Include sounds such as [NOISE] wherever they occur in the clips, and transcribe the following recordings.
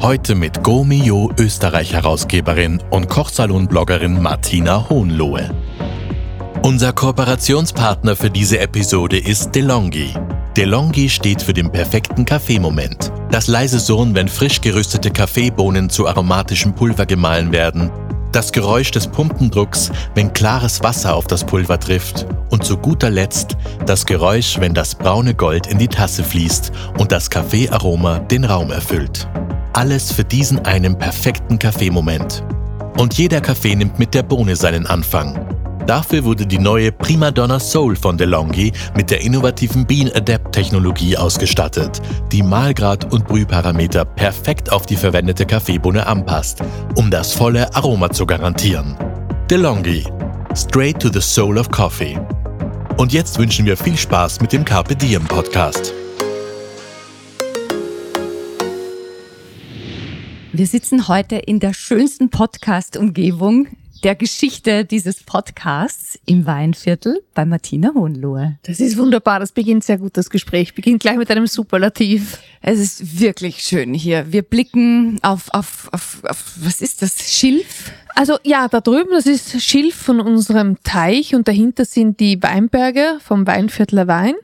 Heute mit Gomio Österreich-Herausgeberin und Kochsalon-Bloggerin Martina Hohenlohe. Unser Kooperationspartner für diese Episode ist DeLonghi. DeLonghi steht für den perfekten Kaffeemoment. Das leise Surren, wenn frisch geröstete Kaffeebohnen zu aromatischem Pulver gemahlen werden. Das Geräusch des Pumpendrucks, wenn klares Wasser auf das Pulver trifft. Und zu guter Letzt das Geräusch, wenn das braune Gold in die Tasse fließt und das Kaffeearoma den Raum erfüllt. Alles für diesen einen perfekten Kaffeemoment. Und jeder Kaffee nimmt mit der Bohne seinen Anfang. Dafür wurde die neue Prima Donna Soul von DeLonghi mit der innovativen Bean Adapt Technologie ausgestattet, die Mahlgrad und Brühparameter perfekt auf die verwendete Kaffeebohne anpasst, um das volle Aroma zu garantieren. DeLonghi. Straight to the Soul of Coffee. Und jetzt wünschen wir viel Spaß mit dem Carpe Diem Podcast. Wir sitzen heute in der schönsten Podcast-Umgebung der Geschichte dieses Podcasts im Weinviertel bei Martina Hohenlohe. Das ist wunderbar. Das beginnt sehr gut, das Gespräch. Beginnt gleich mit einem Superlativ. Es ist wirklich schön hier. Wir blicken auf, auf, auf, auf was ist das? Schilf? Also ja, da drüben, das ist Schilf von unserem Teich und dahinter sind die Weinberge vom Weinviertler Wein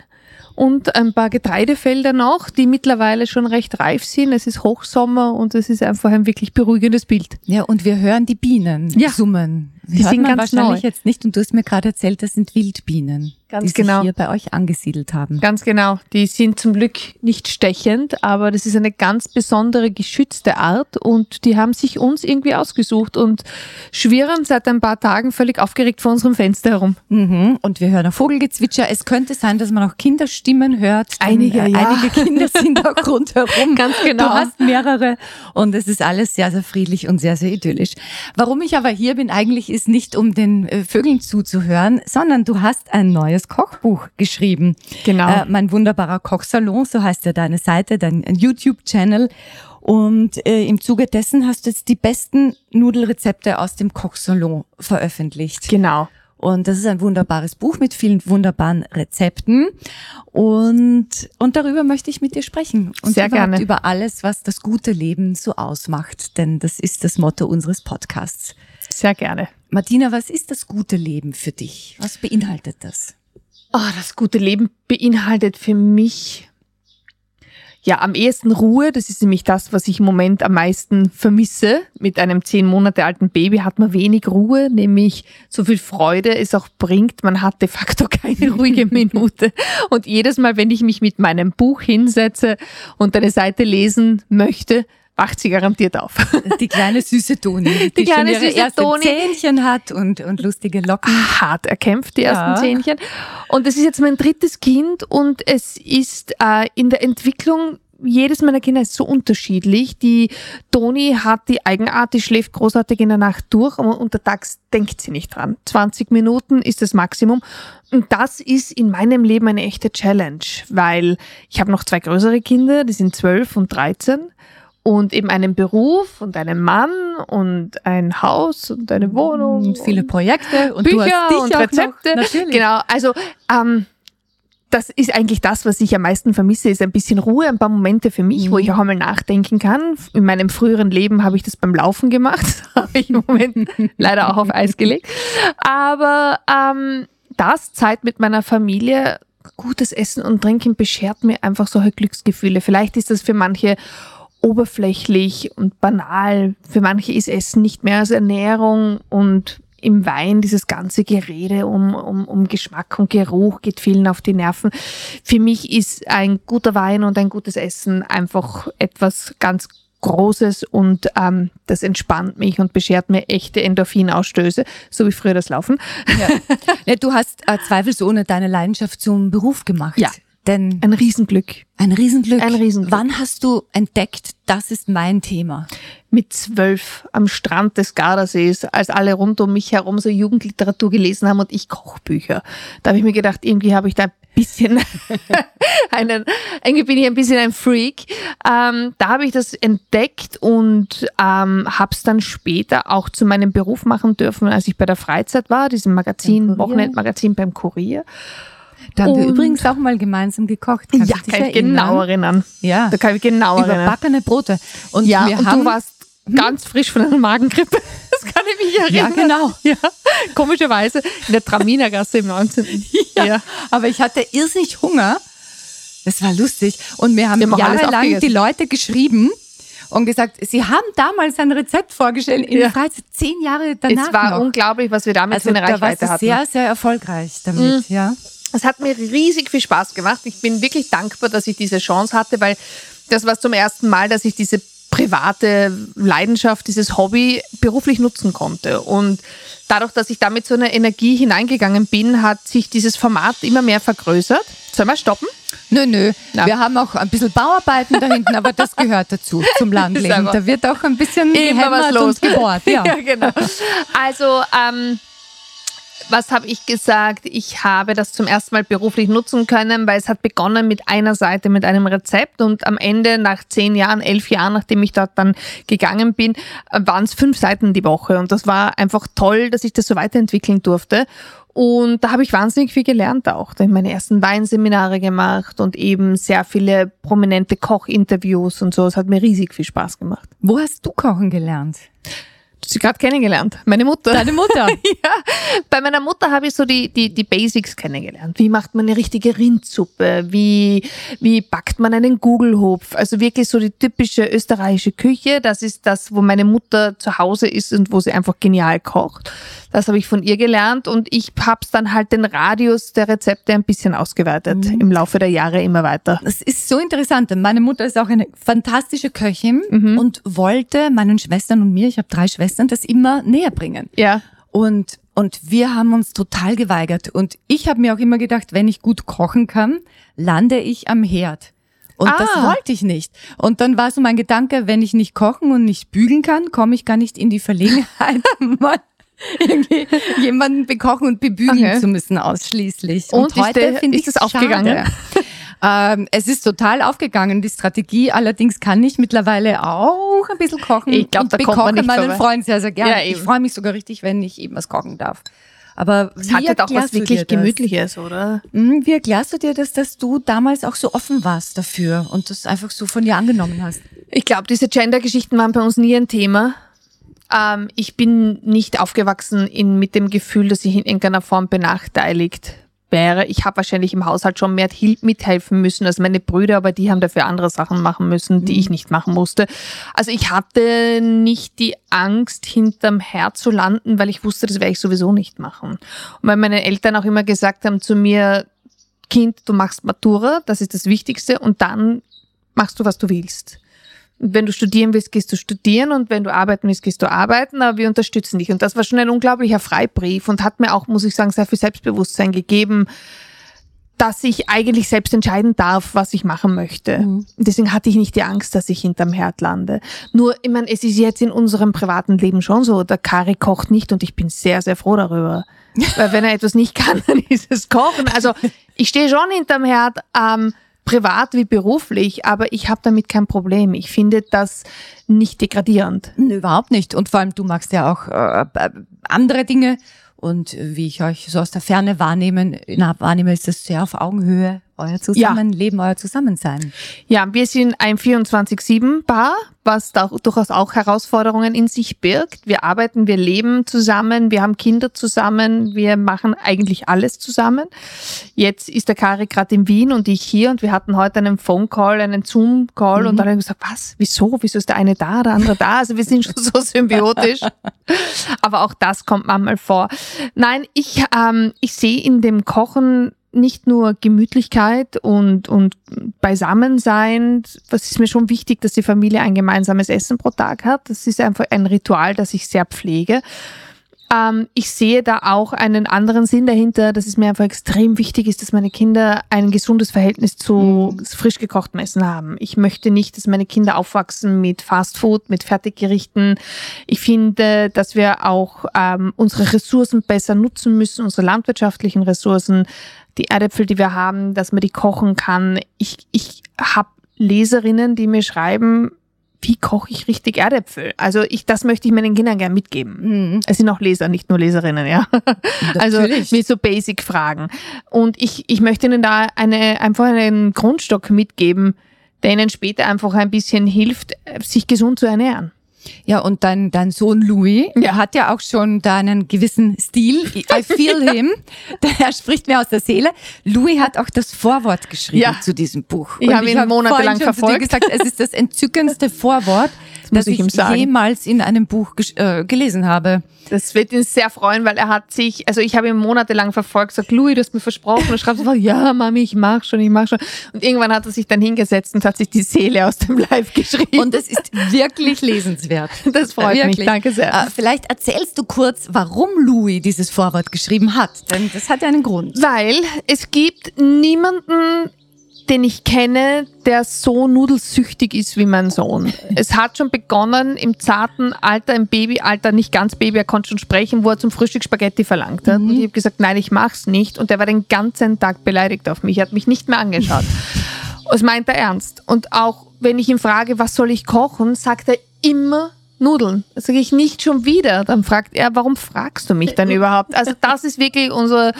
und ein paar Getreidefelder noch, die mittlerweile schon recht reif sind. Es ist Hochsommer und es ist einfach ein wirklich beruhigendes Bild. Ja, und wir hören die Bienen Ja. summen. Die Hört sind man ganz wahrscheinlich neu. jetzt nicht und du hast mir gerade erzählt, das sind Wildbienen, Ganz die sich genau. hier bei euch angesiedelt haben. Ganz genau. Die sind zum Glück nicht stechend, aber das ist eine ganz besondere geschützte Art und die haben sich uns irgendwie ausgesucht und schwirren seit ein paar Tagen völlig aufgeregt vor unserem Fenster herum. Mhm. Und wir hören ein Vogelgezwitscher. Es könnte sein, dass man auch Kinderstimmen hört. Einige, äh, ja. Einige Kinder sind auch [LAUGHS] rundherum. Ganz genau. Du hast mehrere und es ist alles sehr, sehr friedlich und sehr, sehr idyllisch. Warum ich aber hier bin, eigentlich ist nicht, um den äh, Vögeln zuzuhören, sondern du hast ein neues Kochbuch geschrieben. Genau. Äh, mein wunderbarer Kochsalon, so heißt ja deine Seite, dein YouTube-Channel. Und äh, im Zuge dessen hast du jetzt die besten Nudelrezepte aus dem Kochsalon veröffentlicht. Genau. Und das ist ein wunderbares Buch mit vielen wunderbaren Rezepten. Und, und darüber möchte ich mit dir sprechen. Und Sehr gerne. über alles, was das gute Leben so ausmacht. Denn das ist das Motto unseres Podcasts. Sehr gerne. Martina, was ist das gute Leben für dich? Was beinhaltet das? Oh, das gute Leben beinhaltet für mich ja am ehesten Ruhe. Das ist nämlich das, was ich im Moment am meisten vermisse. Mit einem zehn Monate alten Baby hat man wenig Ruhe, nämlich so viel Freude es auch bringt. Man hat de facto keine [LAUGHS] ruhige Minute. Und jedes Mal, wenn ich mich mit meinem Buch hinsetze und eine Seite lesen möchte, wacht sie garantiert auf. Die kleine süße Toni, [LAUGHS] die, kleine schon ihre süße ersten Toni. Zähnchen hat und, und lustige Locken. hart erkämpft, die ersten Ja. Zähnchen. Und es ist jetzt mein drittes Kind und es ist äh, in der Entwicklung, jedes meiner Kinder ist so unterschiedlich. Die Toni hat die Eigenart, die schläft großartig in der Nacht durch, aber untertags denkt sie nicht dran. 20 Minuten ist das Maximum. Und das ist in meinem Leben eine echte Challenge, weil ich habe noch zwei größere Kinder, die sind 12 und 13 und eben einen Beruf und einen Mann und ein Haus und eine Wohnung Und viele Projekte und Bücher du hast dich und Rezepte. Noch. Genau, also ähm, das ist eigentlich das, was ich am meisten vermisse, ist ein bisschen Ruhe, ein paar Momente für mich, Mhm. wo ich auch einmal nachdenken kann. In meinem früheren Leben habe ich das beim Laufen gemacht, das [LAUGHS] habe ich im Moment leider auch auf Eis gelegt. Aber ähm, das, Zeit mit meiner Familie, gutes Essen und Trinken beschert mir einfach solche Glücksgefühle. Vielleicht ist das für manche oberflächlich und banal. Für manche ist Essen nicht mehr als Ernährung und im Wein dieses ganze Gerede um, um, um Geschmack und Geruch geht vielen auf die Nerven. Für mich ist ein guter Wein und ein gutes Essen einfach etwas ganz Großes und ähm, das entspannt mich und beschert mir echte Endorphinausstöße, so wie früher das Laufen. Ja. Ja, [LAUGHS] du hast äh, zweifelsohne deine Leidenschaft zum Beruf gemacht. Ja. Denn Ein Riesenglück. ein Riesenglück. Ein Riesenglück. Wann hast du entdeckt, das ist mein Thema? mit zwölf am Strand des Gardasees, als alle rund um mich herum so Jugendliteratur gelesen haben und ich Kochbücher. Da habe ich mir gedacht, irgendwie habe ich da ein bisschen [LAUGHS] einen, irgendwie bin ich ein bisschen ein Freak. Ähm, da habe ich das entdeckt und ähm, habe es dann später auch zu meinem Beruf machen dürfen, als ich bei der Freizeit war, diesem Magazin, Wochenendmagazin beim Kurier. Da haben wir übrigens auch mal gemeinsam gekocht. Kannst ja, kann ich erinnern? genau erinnern. Ja. Da kann ich genau erinnern. Überbackene Brote. Und ja, wir und haben, du warst ganz frisch von einer Magengrippe. [LAUGHS] Das kann ich mich Ja, erinnern. genau. Ja, komischerweise in der Traminergasse im 19. [LAUGHS] Ja. Aber ich hatte irrsinnig Hunger. Das war lustig. Und mir haben Wir haben jahrelang die Leute geschrieben und gesagt, sie haben damals ein Rezept vorgestellt in Ja. der Freizeit, zehn Jahre danach Es war noch. unglaublich, was wir damit Also für eine da warst Reichweite du hatten. sehr, sehr erfolgreich damit, ja. Es hat mir riesig viel Spaß gemacht. Ich bin wirklich dankbar, dass ich diese Chance hatte, weil das war zum ersten Mal, dass ich diese private Leidenschaft, dieses Hobby beruflich nutzen konnte. Und dadurch, dass ich damit so eine Energie hineingegangen bin, hat sich dieses Format immer mehr vergrößert. Sollen wir stoppen? Nö, nö. Na. Wir haben auch ein bisschen Bauarbeiten da hinten, aber das gehört dazu, zum [LAUGHS] Landleben. Da wird auch ein bisschen Immer was los. und gebohrt. Ja. [LAUGHS] ja, genau. Also, ähm, was habe ich gesagt? Ich habe das zum ersten Mal beruflich nutzen können, weil es hat begonnen mit einer Seite, mit einem Rezept und am Ende, nach zehn Jahren, elf Jahren, nachdem ich dort dann gegangen bin, waren es fünf Seiten die Woche und das war einfach toll, dass ich das so weiterentwickeln durfte. Und da habe ich wahnsinnig viel gelernt auch. Da habe ich meine ersten Weinseminare gemacht und eben sehr viele prominente Kochinterviews und so. Es hat mir riesig viel Spaß gemacht. Wo hast du kochen gelernt? Du hast sie gerade kennengelernt. Meine Mutter. Deine Mutter. [LAUGHS] ja, bei meiner Mutter habe ich so die, die, die Basics kennengelernt. Wie macht man eine richtige Rindsuppe? Wie, wie backt man einen Gugelhupf? Also wirklich so die typische österreichische Küche. Das ist das, wo meine Mutter zu Hause ist und wo sie einfach genial kocht. Das habe ich von ihr gelernt und ich habe dann halt den Radius der Rezepte ein bisschen ausgeweitet. Im Laufe der Jahre immer weiter. Das ist so interessant. Meine Mutter ist auch eine fantastische Köchin Mhm. und wollte meinen Schwestern und mir, ich habe drei Schwestern, das immer näher bringen. Ja. Und, und wir haben uns total geweigert. Und ich habe mir auch immer gedacht, wenn ich gut kochen kann, lande ich am Herd. Und das Ah. wollte ich nicht. Und dann war so mein Gedanke, wenn ich nicht kochen und nicht bügeln kann, komme ich gar nicht in die Verlegenheit, [LAUGHS] [LAUGHS] jemanden bekochen und bebügeln Okay. zu müssen ausschließlich. Und ist der- finde ich es aufgegangen? ähm, es ist total aufgegangen, die Strategie. Allerdings kann ich mittlerweile auch ein bisschen kochen. Ich glaub, und da kommt man bekoche meinen vorbei. Freund sehr, sehr gerne. Ja, ich freue mich sogar richtig, wenn ich eben was kochen darf. Aber Es hat halt auch was wirklich? Gemütliches, oder? Hm, Wie erklärst du dir das, dass du damals auch so offen warst dafür und das einfach so von dir angenommen hast? Ich glaube, diese Gender-Geschichten waren bei uns nie ein Thema. Ähm, ich bin nicht aufgewachsen in, mit dem Gefühl, dass ich in irgendeiner Form benachteiligt wäre. Ich habe wahrscheinlich im Haushalt schon mehr mithelfen müssen als meine Brüder, aber die haben dafür andere Sachen machen müssen, die ich nicht machen musste. Also ich hatte nicht die Angst, hinterm Herd zu landen, weil ich wusste, das werde ich sowieso nicht machen. Und weil meine Eltern auch immer gesagt haben zu mir, Kind, du machst Matura, das ist das Wichtigste, und dann machst du, was du willst. Wenn du studieren willst, gehst du studieren und wenn du arbeiten willst, gehst du arbeiten, aber wir unterstützen dich. Und das war schon ein unglaublicher Freibrief und hat mir auch, muss ich sagen, sehr viel Selbstbewusstsein gegeben, dass ich eigentlich selbst entscheiden darf, was ich machen möchte. Und deswegen hatte ich nicht die Angst, dass ich hinterm Herd lande. Nur, ich meine, es ist jetzt in unserem privaten Leben schon so, der Kari kocht nicht und ich bin sehr, sehr froh darüber. [LAUGHS] Weil wenn er etwas nicht kann, [LAUGHS] dann ist es Kochen. Also ich stehe schon hinterm Herd, ähm, privat wie beruflich, aber ich habe damit kein Problem. Ich finde das nicht degradierend. Überhaupt nicht. Und vor allem, du magst ja auch äh, äh, andere Dinge. Und wie ich euch so aus der Ferne wahrnehmen, na, wahrnehme, ist das sehr auf Augenhöhe, euer Zusammenleben, euer Zusammensein. Ja, wir sind ein 24-7-Paar, was da durchaus auch Herausforderungen in sich birgt. Wir arbeiten, wir leben zusammen, wir haben Kinder zusammen, wir machen eigentlich alles zusammen. Jetzt ist der Kari gerade in Wien und ich hier und wir hatten heute einen Phone-Call, einen Zoom-Call und dann habe ich gesagt, was, wieso, wieso ist der eine da, der andere da? Also wir sind schon so [LAUGHS] symbiotisch. Aber auch das kommt manchmal vor. Nein, ich, ähm, ich sehe in dem Kochen nicht nur Gemütlichkeit und, und Beisammensein. Was ist mir schon wichtig, dass die Familie ein gemeinsames Essen pro Tag hat. Das ist einfach ein Ritual, das ich sehr pflege. Ähm, ich sehe da auch einen anderen Sinn dahinter, dass es mir einfach extrem wichtig ist, dass meine Kinder ein gesundes Verhältnis zu frisch gekochtem Essen haben. Ich möchte nicht, dass meine Kinder aufwachsen mit Fast Food, mit Fertiggerichten. Ich finde, dass wir auch ähm, unsere Ressourcen besser nutzen müssen, unsere landwirtschaftlichen Ressourcen, die Erdäpfel, die wir haben, dass man die kochen kann. Ich, ich habe Leserinnen, die mir schreiben, wie koche ich richtig Erdäpfel? Also ich, das möchte ich meinen Kindern gerne mitgeben. Mhm. Es sind auch Leser, nicht nur Leserinnen, ja. Also mit so Basic-Fragen. Und ich, ich möchte ihnen da eine, einfach einen Grundstock mitgeben, der ihnen später einfach ein bisschen hilft, sich gesund zu ernähren. Ja, und dein, dein Sohn Louis, Ja. der hat ja auch schon da einen gewissen Stil. I feel [LAUGHS] him. Der spricht mir aus der Seele. Louis hat auch das Vorwort geschrieben Ja. zu diesem Buch. Ich habe ihn hab monatelang verfolgt. Gesagt, es ist das entzückendste [LAUGHS] Vorwort, muss das, ich ich, jemals in einem Buch äh, gelesen habe. Das wird ihn sehr freuen, weil er hat sich, also ich habe ihn monatelang verfolgt, sagt, Louis, du hast mir versprochen, und schreibt sofort, [LAUGHS] ja, Mami, ich mach schon, ich mach schon. Und irgendwann hat er sich dann hingesetzt und hat sich die Seele aus dem Live geschrieben. Und es ist wirklich lesenswert. [LAUGHS] das freut mich, Wirklich. danke sehr. Äh, vielleicht erzählst du kurz, warum Louis dieses Vorwort geschrieben hat. Denn das hat ja einen Grund. Weil es gibt niemanden, den ich kenne, der so nudelsüchtig ist wie mein Sohn. Es hat schon begonnen im zarten Alter, im Babyalter, nicht ganz Baby, er konnte schon sprechen, wo er zum Frühstück Spaghetti verlangt hat. Und ich habe gesagt, nein, ich mach's nicht. Und er war den ganzen Tag beleidigt auf mich. Er hat mich nicht mehr angeschaut. [LAUGHS] Das meint er ernst. Und auch wenn ich ihn frage, was soll ich kochen, sagt er immer Nudeln. Das sage ich nicht schon wieder. Dann fragt er, warum fragst du mich dann überhaupt? Also das ist wirklich unsere,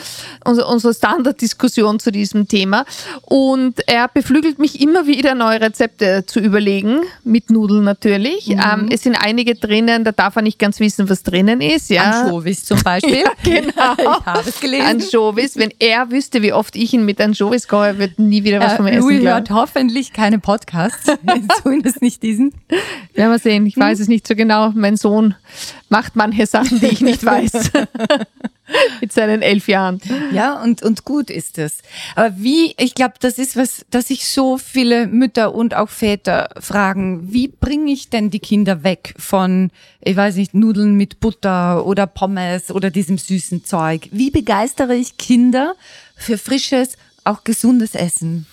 unsere, unsere Standarddiskussion zu diesem Thema. Und er beflügelt mich immer wieder, neue Rezepte zu überlegen, mit Nudeln natürlich. Ähm, es sind einige drinnen, da darf er nicht ganz wissen, was drinnen ist. Ja. Anchovies zum Beispiel. [LAUGHS] Ja, genau. [LAUGHS] Ich habe es gelesen. Anchovies. Wenn er wüsste, wie oft ich ihn mit Anchovies koche, er wird nie wieder was von mir Äh, essen. Louis hört hoffentlich keine Podcasts, [LAUGHS] zumindest nicht diesen. Werden wir sehen. Ich weiß es nicht so genau. Mein Sohn macht manche Sachen, die ich nicht weiß. [LAUGHS] Mit seinen elf Jahren. Ja, und, und gut ist es. Aber wie, ich glaube, das ist was, dass sich so viele Mütter und auch Väter fragen, wie bringe ich denn die Kinder weg von, ich weiß nicht, Nudeln mit Butter oder Pommes oder diesem süßen Zeug? Wie begeistere ich Kinder für frisches, auch gesundes Essen?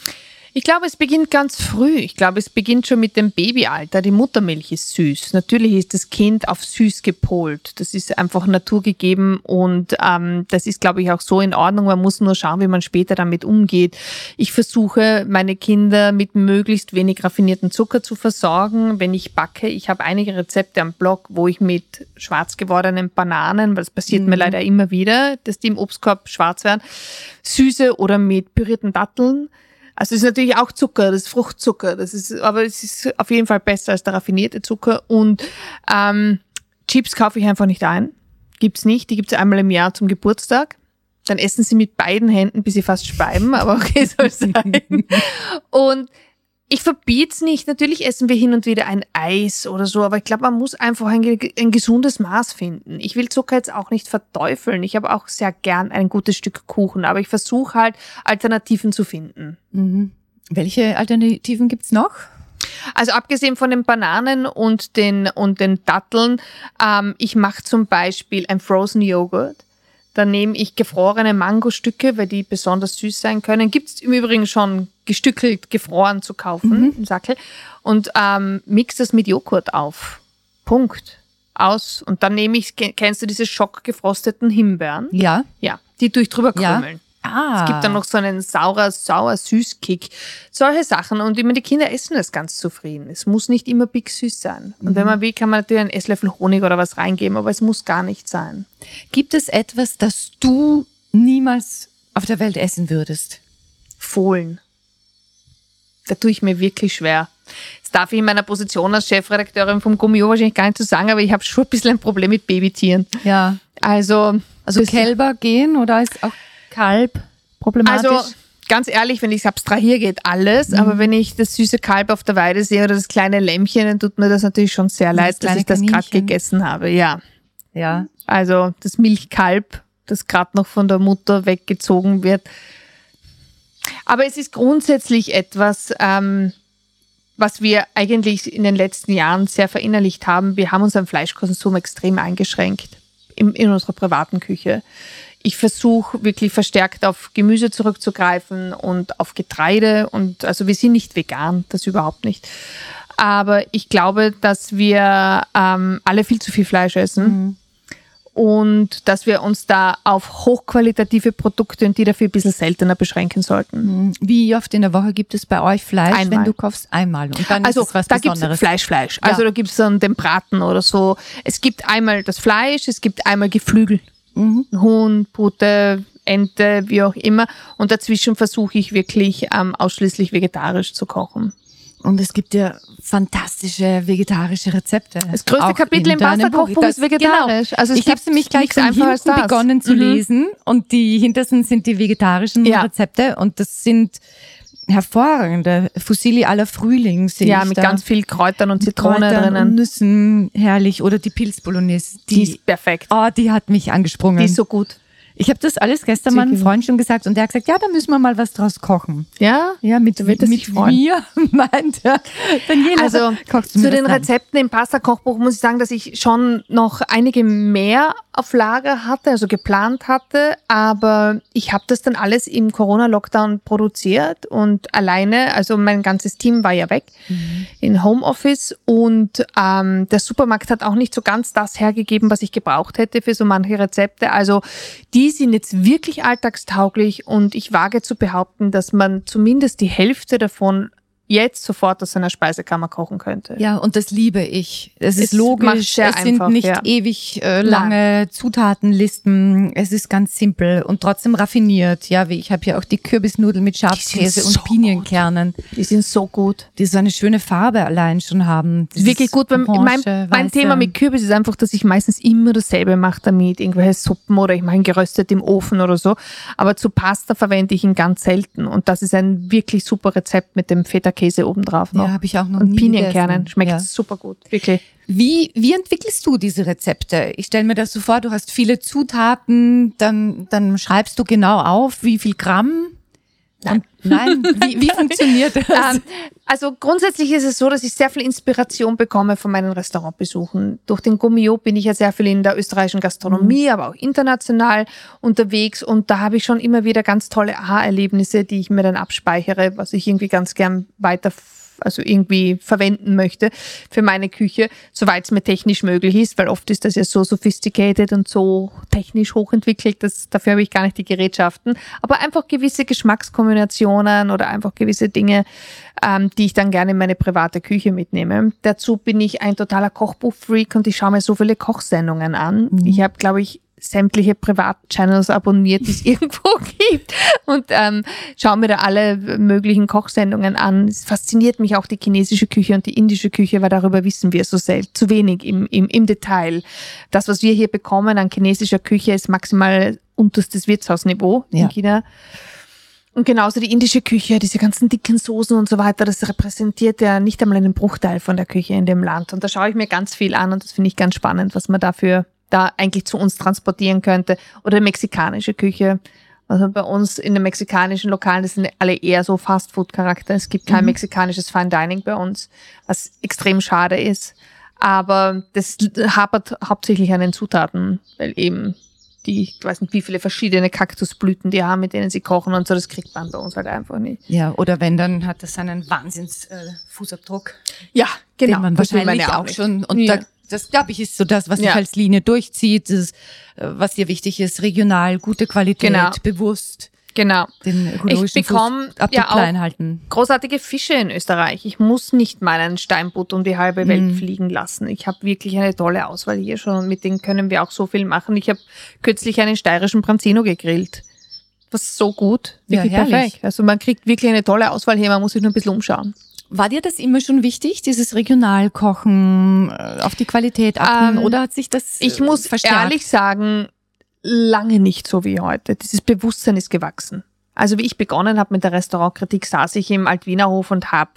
Ich glaube, es beginnt ganz früh. Ich glaube, es beginnt schon mit dem Babyalter. Die Muttermilch ist süß. Natürlich ist das Kind auf süß gepolt. Das ist einfach naturgegeben und ähm, das ist, glaube ich, auch so in Ordnung. Man muss nur schauen, wie man später damit umgeht. Ich versuche, meine Kinder mit möglichst wenig raffinierten Zucker zu versorgen, wenn ich backe. Ich habe einige Rezepte am Blog, wo ich mit schwarz gewordenen Bananen, weil es passiert mir leider immer wieder, dass die im Obstkorb schwarz werden, süße oder mit pürierten Datteln. Also es ist natürlich auch Zucker, das ist Fruchtzucker, das ist, aber es ist auf jeden Fall besser als der raffinierte Zucker. Und ähm, Chips kaufe ich einfach nicht ein. Gibt's nicht. Die gibt's einmal im Jahr zum Geburtstag. Dann essen sie mit beiden Händen, bis sie fast speiben, aber okay, soll sein. [LAUGHS] Und ich verbiet's nicht. Natürlich essen wir hin und wieder ein Eis oder so, aber ich glaube, man muss einfach ein, ein gesundes Maß finden. Ich will Zucker jetzt auch nicht verteufeln. Ich habe auch sehr gern ein gutes Stück Kuchen, aber ich versuche halt Alternativen zu finden. Mhm. Welche Alternativen gibt's noch? Also abgesehen von den Bananen und den, und den Datteln, ähm, ich mache zum Beispiel ein Frozen Joghurt. Da nehme ich gefrorene Mangostücke, weil die besonders süß sein können. Gibt's im Übrigen schon gestückelt, gefroren zu kaufen im Sackel. Und ähm, mix das mit Joghurt auf. Punkt. Aus. Und dann nehme ich, kennst du diese schockgefrosteten Himbeeren? Ja. Ja, die tue ich drüber Ja. krümeln. Ah. Es gibt dann noch so einen saurer, sauer Süßkick. Solche Sachen. Und meine, die Kinder essen das ganz zufrieden. Es muss nicht immer big süß sein. Und wenn man will, kann man natürlich einen Esslöffel Honig oder was reingeben, aber es muss gar nicht sein. Gibt es etwas, das du niemals auf der Welt essen würdest? Fohlen. Da tue ich mir wirklich schwer. Das darf ich in meiner Position als Chefredakteurin vom Gummio wahrscheinlich gar nicht so sagen, aber ich habe schon ein bisschen ein Problem mit Babytieren. Ja. Also, Also Kälber gehen oder ist auch Kalb problematisch? Also ganz ehrlich, wenn ich es abstrahiere, geht alles. Mhm. Aber wenn ich das süße Kalb auf der Weide sehe oder das kleine Lämmchen, dann tut mir das natürlich schon sehr das leid, dass ich das gerade gegessen habe. Ja, ja. also das Milchkalb, das gerade noch von der Mutter weggezogen wird. Aber es ist grundsätzlich etwas, ähm, was wir eigentlich in den letzten Jahren sehr verinnerlicht haben. Wir haben unseren Fleischkonsum extrem eingeschränkt. in, in unserer privaten Küche. Ich versuche wirklich verstärkt auf Gemüse zurückzugreifen und auf Getreide und also wir sind nicht vegan, das überhaupt nicht. Aber ich glaube, dass wir ähm, alle viel zu viel Fleisch essen und dass wir uns da auf hochqualitative Produkte und die dafür ein bisschen seltener beschränken sollten. Wie oft in der Woche gibt es bei euch Fleisch, Einmal. wenn du kaufst? Einmal. Und dann Also ist es was da gibt's Besonderes. Fleisch, Fleisch. Ja. Also da gibt's dann den Braten oder so. Es gibt einmal das Fleisch, es gibt einmal Geflügel. Mhm. Huhn, Pute, Ente, wie auch immer. Und dazwischen versuche ich wirklich ähm, ausschließlich vegetarisch zu kochen. Und es gibt ja fantastische vegetarische Rezepte. Das größte Auch Kapitel im deinem Pasta-Kochbuch Buch. ist vegetarisch. Genau. Also ich habe nämlich gleich hinten das. begonnen zu Mhm. lesen und die hintersten sind die vegetarischen Ja. Rezepte und das sind hervorragende Fusilli aller Frühling. sehe Ja, mit da. ganz viel Kräutern und Zitrone Kräutern und drinnen. Nüssen, herrlich. Oder die Pilzbolognese. Die Die, ist perfekt. oh, die hat mich angesprungen. Die ist so gut. Ich habe das alles gestern meinem Wirklich. Freund schon gesagt und der hat gesagt, ja, da müssen wir mal was draus kochen. Ja? Ja, mit, mit freuen. mir [LAUGHS] meint er. Daniela, Also kochst du zu den? Rezepten im Pasta-Kochbuch muss ich sagen, dass ich schon noch einige mehr auf Lager hatte, also geplant hatte, aber ich habe das dann alles im Corona-Lockdown produziert und alleine, also mein ganzes Team war ja weg in Homeoffice und ähm, der Supermarkt hat auch nicht so ganz das hergegeben, was ich gebraucht hätte für so manche Rezepte. Also die sind jetzt wirklich alltagstauglich und ich wage zu behaupten, dass man zumindest die Hälfte davon jetzt sofort aus seiner Speisekammer kochen könnte. Ja, und das liebe ich. Es ist Es macht logisch. es sind einfach, nicht ja. ewig äh, lange Zutatenlisten. Es ist ganz simpel und trotzdem raffiniert. Ja, wie ich habe hier auch die Kürbisnudeln mit Schafskäse sind und so Pinienkernen, Die sind so gut. die so eine schöne Farbe allein schon haben. Das ist wirklich gut. Mein, mein, Orange, mein weiße. Thema mit Kürbis ist einfach, dass ich meistens immer dasselbe mache damit. Irgendwelche Suppen oder ich mache ihn geröstet im Ofen oder so. Aber zu Pasta verwende ich ihn ganz selten. Und das ist ein wirklich super Rezept mit dem Feta-Käse obendrauf noch. Ja, habe ich auch noch Und nie Pinienkernen. gegessen. Schmeckt Ja. super gut. Wirklich. Wie, wie entwickelst du diese Rezepte? Ich stelle mir das so vor, du hast viele Zutaten, dann, dann schreibst du genau auf, wie viel Gramm. Nein. Nein, wie, wie [LAUGHS] funktioniert das? Ähm, also grundsätzlich ist es so, dass ich sehr viel Inspiration bekomme von meinen Restaurantbesuchen. Durch den Gummio bin ich ja sehr viel in der österreichischen Gastronomie, aber auch international unterwegs und da habe ich schon immer wieder ganz tolle Aha-Erlebnisse, die ich mir dann abspeichere, was ich irgendwie ganz gern weiter also irgendwie verwenden möchte für meine Küche, soweit es mir technisch möglich ist, weil oft ist das ja so sophisticated und so technisch hochentwickelt, dass dafür habe ich gar nicht die Gerätschaften. Aber einfach gewisse Geschmackskombinationen oder einfach gewisse Dinge, ähm, die ich dann gerne in meine private Küche mitnehme. Dazu bin ich ein totaler Kochbuch-Freak und ich schaue mir so viele Kochsendungen an. Ich habe, glaube ich, sämtliche Privatchannels abonniert, die es [LAUGHS] irgendwo gibt und ähm, schaue mir da alle möglichen Kochsendungen an. Es fasziniert mich auch die chinesische Küche und die indische Küche, weil darüber wissen wir so selten, zu wenig im, im, im Detail. Das, was wir hier bekommen an chinesischer Küche, ist maximal unterstes Wirtshausniveau Ja. in China. Und genauso die indische Küche, diese ganzen dicken Soßen und so weiter, das repräsentiert ja nicht einmal einen Bruchteil von der Küche in dem Land. Und da schaue ich mir ganz viel an und das finde ich ganz spannend, was man dafür da eigentlich zu uns transportieren könnte. Oder mexikanische Küche. Also bei uns in den mexikanischen Lokalen, das sind alle eher so Fastfood-Charakter. Es gibt kein mexikanisches Fine Dining bei uns, was extrem schade ist. Aber das hapert hauptsächlich an den Zutaten, weil eben die, ich weiß nicht, wie viele verschiedene Kaktusblüten die haben, mit denen sie kochen und so, das kriegt man bei uns halt einfach nicht. Ja, oder wenn, dann hat das einen Wahnsinns äh, Fußabdruck, Ja, den man wahrscheinlich auch nicht. schon. Und ja. da, das, glaube ich, ist so das, was Ja. sich als Linie durchzieht, das, äh, was dir wichtig ist, regional, gute Qualität, Genau. bewusst genau. den ökologischen bekomm Fußabdruck ja auch- großartige Fische in Österreich. Ich muss nicht meinen Steinbutt um die halbe Welt fliegen lassen. Ich habe wirklich eine tolle Auswahl hier schon und mit denen können wir auch so viel machen. Ich habe kürzlich einen steirischen Branzino gegrillt. Das ist so gut. Ja, Wirklich herrlich. perfekt. Also man kriegt wirklich eine tolle Auswahl hier, man muss sich nur ein bisschen umschauen. War dir das immer schon wichtig, dieses Regionalkochen, äh, auf die Qualität achten, Ähm, oder hat sich das Ich äh, muss verstärkt? ehrlich sagen, lange nicht so wie heute. Dieses Bewusstsein ist gewachsen. Also wie ich begonnen habe mit der Restaurantkritik, saß ich im Altwienerhof und habe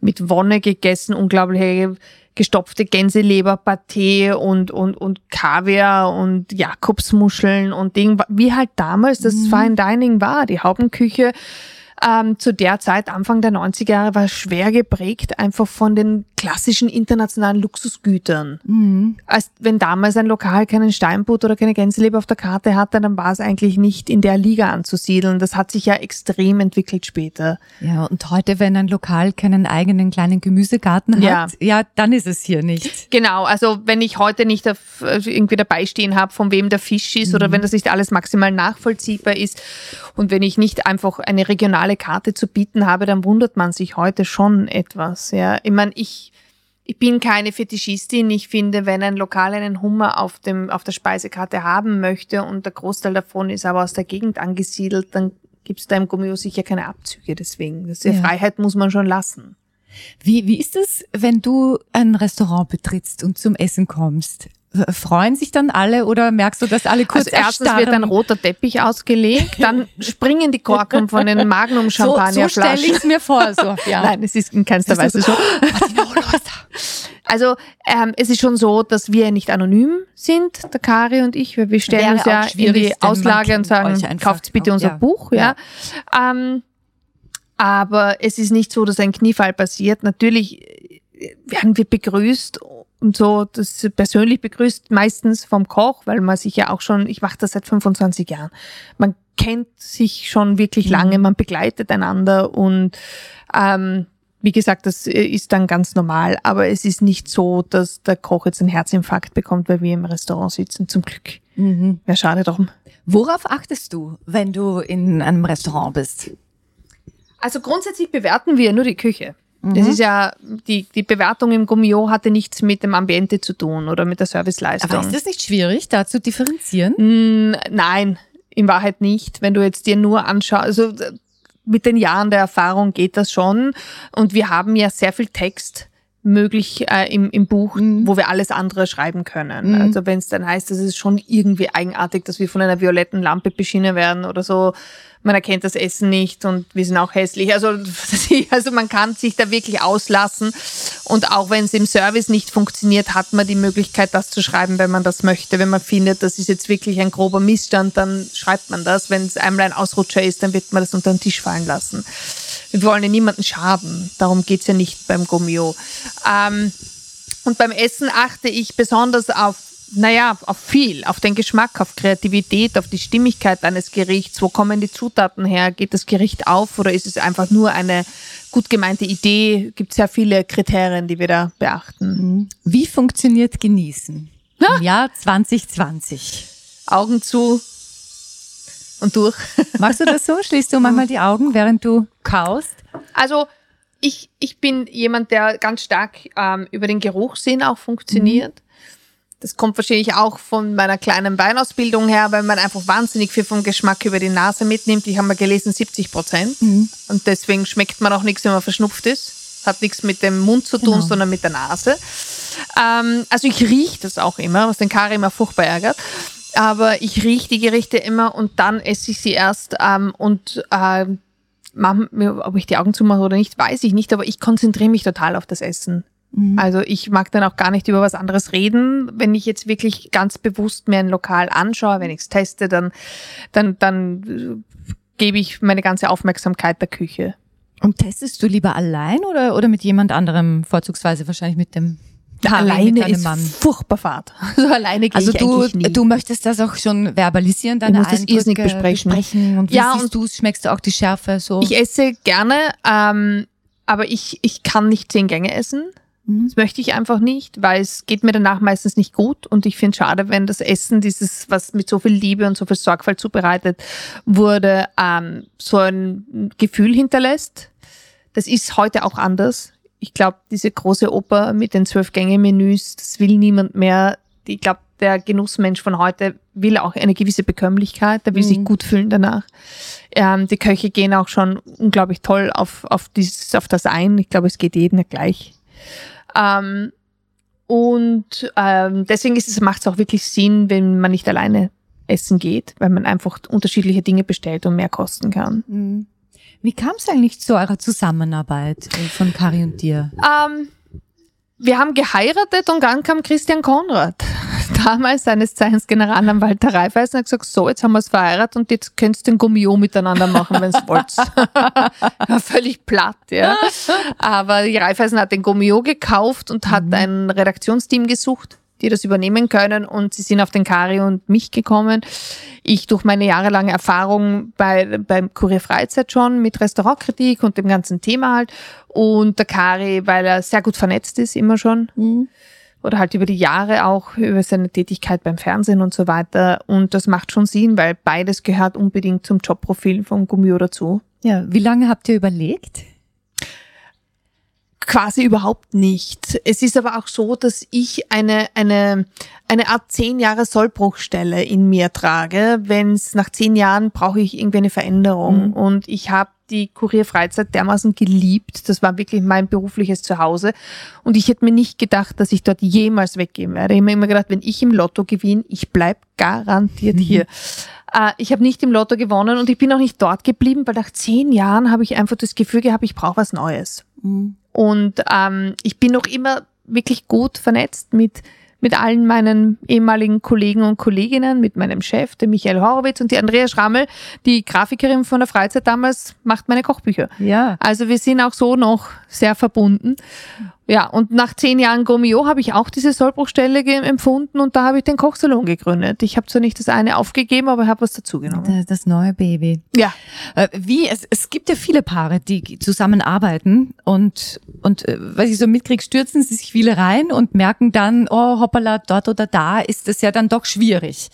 mit Wonne gegessen, unglaubliche gestopfte Gänseleber, Pâté und, und, und Kaviar und Jakobsmuscheln und Ding, wie halt damals das Fine Dining war, die Haubenküche. Ähm, zu der Zeit, Anfang der 90er Jahre, war schwer geprägt einfach von den klassischen internationalen Luxusgütern. Mhm. Als wenn damals ein Lokal keinen Steinbutt oder keine Gänseleber auf der Karte hatte, dann war es eigentlich nicht in der Liga anzusiedeln. Das hat sich ja extrem entwickelt später. Ja, und heute, wenn ein Lokal keinen eigenen kleinen Gemüsegarten Ja. hat, ja, dann ist es hier nicht. Genau, also wenn ich heute nicht auf, also irgendwie dabei stehen habe, von wem der Fisch ist oder wenn das nicht alles maximal nachvollziehbar ist und wenn ich nicht einfach eine regionale Karte zu bieten habe, dann wundert man sich heute schon etwas. Ja, ich meine, ich ich bin keine Fetischistin. Ich finde, wenn ein Lokal einen Hummer auf dem auf der Speisekarte haben möchte und der Großteil davon ist aber aus der Gegend angesiedelt, dann gibt es da im Gummio sicher keine Abzüge. Deswegen, das die Ja. Freiheit muss man schon lassen. Wie, wie ist es, wenn du ein Restaurant betrittst und zum Essen kommst? Freuen sich dann alle oder merkst du, dass alle kurz Also erstens wird ein roter Teppich ausgelegt, dann [LAUGHS] springen die Korken von den so, so Magnum-Champagnerflaschen. stelle ich es mir vor, so, [LAUGHS] ja. Nein, es ist in keinster Weise so. Also ähm, es ist schon so, dass wir nicht anonym sind, der Kari und ich, weil wir stellen Wäre uns ja in die Auslage und sagen, kauft bitte unser ja. Buch. Ja. Ähm, aber es ist nicht so, dass ein Kniefall passiert. Natürlich werden wir begrüßt und so, das persönlich begrüßt meistens vom Koch, weil man sich ja auch schon, ich mache das seit 25 Jahren, man kennt sich schon wirklich lange, man begleitet einander und ähm, wie gesagt, das äh, ist dann ganz normal, aber es ist nicht so, dass der Koch jetzt einen Herzinfarkt bekommt, weil wir im Restaurant sitzen, zum Glück. Mhm. Wäre schade drum. Worauf achtest du, wenn du in einem Restaurant bist? Also grundsätzlich bewerten wir nur die Küche. Das ist ja, die, die Bewertung im Gummio hatte nichts mit dem Ambiente zu tun oder mit der Serviceleistung. Aber ist es nicht schwierig, da zu differenzieren? Mm, Nein, in Wahrheit nicht. Wenn du jetzt dir nur anschaust, also mit den Jahren der Erfahrung geht das schon. Und wir haben ja sehr viel Text möglich äh, im, im Buch, wo wir alles andere schreiben können. Mhm. Also wenn es dann heißt, das ist schon irgendwie eigenartig, dass wir von einer violetten Lampe beschienen werden oder so. Man erkennt das Essen nicht und wir sind auch hässlich. Also, [LAUGHS] also man kann sich da wirklich auslassen. Und auch wenn es im Service nicht funktioniert, hat man die Möglichkeit, das zu schreiben, wenn man das möchte. Wenn man findet, das ist jetzt wirklich ein grober Missstand, dann schreibt man das. Wenn es einmal ein Ausrutscher ist, dann wird man das unter den Tisch fallen lassen. Wir wollen ja niemanden schaden. Darum geht's ja nicht beim Gummio. Ähm, und beim Essen achte ich besonders auf, naja, auf viel, auf den Geschmack, auf Kreativität, auf die Stimmigkeit eines Gerichts. Wo kommen die Zutaten her? Geht das Gericht auf oder ist es einfach nur eine gut gemeinte Idee? Gibt sehr viele Kriterien, die wir da beachten. Wie funktioniert Genießen? Im Jahr 2020. Augen zu und durch. [LAUGHS] Machst du das so? Schließt du manchmal die Augen, während du kaust? Also ich, ich bin jemand, der ganz stark ähm, über den Geruchssinn auch funktioniert. Das kommt wahrscheinlich auch von meiner kleinen Weinausbildung her, weil man einfach wahnsinnig viel vom Geschmack über die Nase mitnimmt. Ich habe mal gelesen 70 Prozent. Und deswegen schmeckt man auch nichts, wenn man verschnupft ist. Hat nichts mit dem Mund zu tun, Genau. sondern mit der Nase. Ähm, also ich rieche das auch immer, was den Kari immer furchtbar ärgert. Aber ich rieche die Gerichte immer und dann esse ich sie erst. Ähm, und Mom, ob ich die Augen zumache oder nicht, weiß ich nicht, aber ich konzentriere mich total auf das Essen. Also ich mag dann auch gar nicht über was anderes reden. Wenn ich jetzt wirklich ganz bewusst mir ein Lokal anschaue, wenn ich es teste, dann, dann, dann äh, gebe ich meine ganze Aufmerksamkeit der Küche. Und testest du lieber allein oder, oder mit jemand anderem, vorzugsweise wahrscheinlich mit dem mit alleine ist Mann? furchtbar fad. [LAUGHS] Also alleine gehe Also ich du, eigentlich nie. du möchtest das auch schon verbalisieren, deine das Eindrücke besprechen. besprechen. Und wie Ja, siehst und- du? Schmeckst du auch die Schärfe so? Ich esse gerne, ähm, aber ich, ich kann nicht zehn Gänge essen. Mhm. Das möchte ich einfach nicht, weil es geht mir danach meistens nicht gut und ich finde es schade, wenn das Essen, dieses, was mit so viel Liebe und so viel Sorgfalt zubereitet wurde, ähm, so ein Gefühl hinterlässt. Das ist heute auch anders. Ich glaube, diese große Oper mit den zwölf Gänge-Menüs, das will niemand mehr. Ich glaube, der Genussmensch von heute will auch eine gewisse Bekömmlichkeit, der will sich Mhm. gut fühlen danach. Ähm, die Köche gehen auch schon unglaublich toll auf, auf, dieses, auf das ein. Ich glaube, es geht jedem gleich. Ähm, und ähm, deswegen ist es, macht es auch wirklich Sinn, wenn man nicht alleine essen geht, weil man einfach unterschiedliche Dinge bestellt und mehr kosten kann. Mhm. Wie kam es eigentlich zu eurer Zusammenarbeit äh, von Kari und dir? Ähm, wir haben geheiratet und dann kam Christian Konrad. [LAUGHS] damals seines Zeichens Generalanwalt der Raiffeisen hat gesagt, so, jetzt haben wir es verheiratet und jetzt könnt ihr den Gummio miteinander machen, wenn ihr [LAUGHS] wollt. [LAUGHS] War völlig platt, ja. Aber die Raiffeisen hat den Gummio gekauft und hat Mhm. ein Redaktionsteam gesucht, die das übernehmen können und sie sind auf den Kari und mich gekommen. Ich durch meine jahrelange Erfahrung bei, beim Kurier Freizeit schon mit Restaurantkritik und dem ganzen Thema halt und der Kari, weil er sehr gut vernetzt ist, immer schon Mhm. oder halt über die Jahre auch über seine Tätigkeit beim Fernsehen und so weiter. Und das macht schon Sinn, weil beides gehört unbedingt zum Jobprofil von Gummio dazu. Ja, wie lange habt ihr überlegt? Quasi überhaupt nicht. Es ist aber auch so, dass ich eine, eine, eine Art zehn Jahre Sollbruchstelle in mir trage. Wenn es nach zehn Jahren brauche ich irgendwie eine Veränderung. Und ich habe die Kurierfreizeit dermaßen geliebt. Das war wirklich mein berufliches Zuhause. Und ich hätte mir nicht gedacht, dass ich dort jemals weggehen werde. Ich habe mir immer gedacht, wenn ich im Lotto gewinne, ich bleib garantiert hier. Äh, ich habe nicht im Lotto gewonnen und ich bin auch nicht dort geblieben, weil nach zehn Jahren habe ich einfach das Gefühl gehabt, ich brauche was Neues. Und ähm, ich bin noch immer wirklich gut vernetzt mit, mit allen meinen ehemaligen Kollegen und Kolleginnen, mit meinem Chef, dem Michael Horowitz und die Andrea Schrammel, die Grafikerin von der Freizeit damals, macht meine Kochbücher. Ja. Also wir sind auch so noch sehr verbunden. Ja, und nach zehn Jahren Gomio habe ich auch diese Sollbruchstelle empfunden und da habe ich den Kochsalon gegründet. Ich habe zwar nicht das eine aufgegeben, aber habe was dazugenommen. Das, das neue Baby. Ja, Äh, Wie, es, es gibt ja viele Paare, die zusammenarbeiten und, und äh, was ich so mitkriege, stürzen sie sich viele rein und merken dann, oh hoppala, dort oder da ist es ja dann doch schwierig.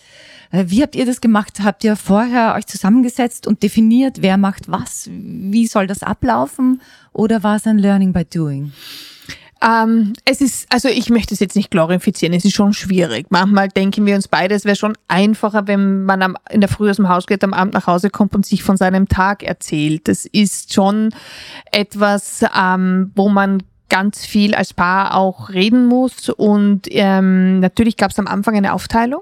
Äh, Wie habt ihr das gemacht? Habt ihr vorher euch zusammengesetzt und definiert, wer macht was? Wie soll das ablaufen? Oder war es ein Learning by Doing? Ähm, es ist, also ich möchte es jetzt nicht glorifizieren, es ist schon schwierig. Manchmal denken wir uns beide, es wäre schon einfacher, wenn man am, in der Früh aus dem Haus geht, am Abend nach Hause kommt und sich von seinem Tag erzählt. Das ist schon etwas, ähm, wo man ganz viel als Paar auch reden muss. Und ähm, natürlich gab es am Anfang eine Aufteilung,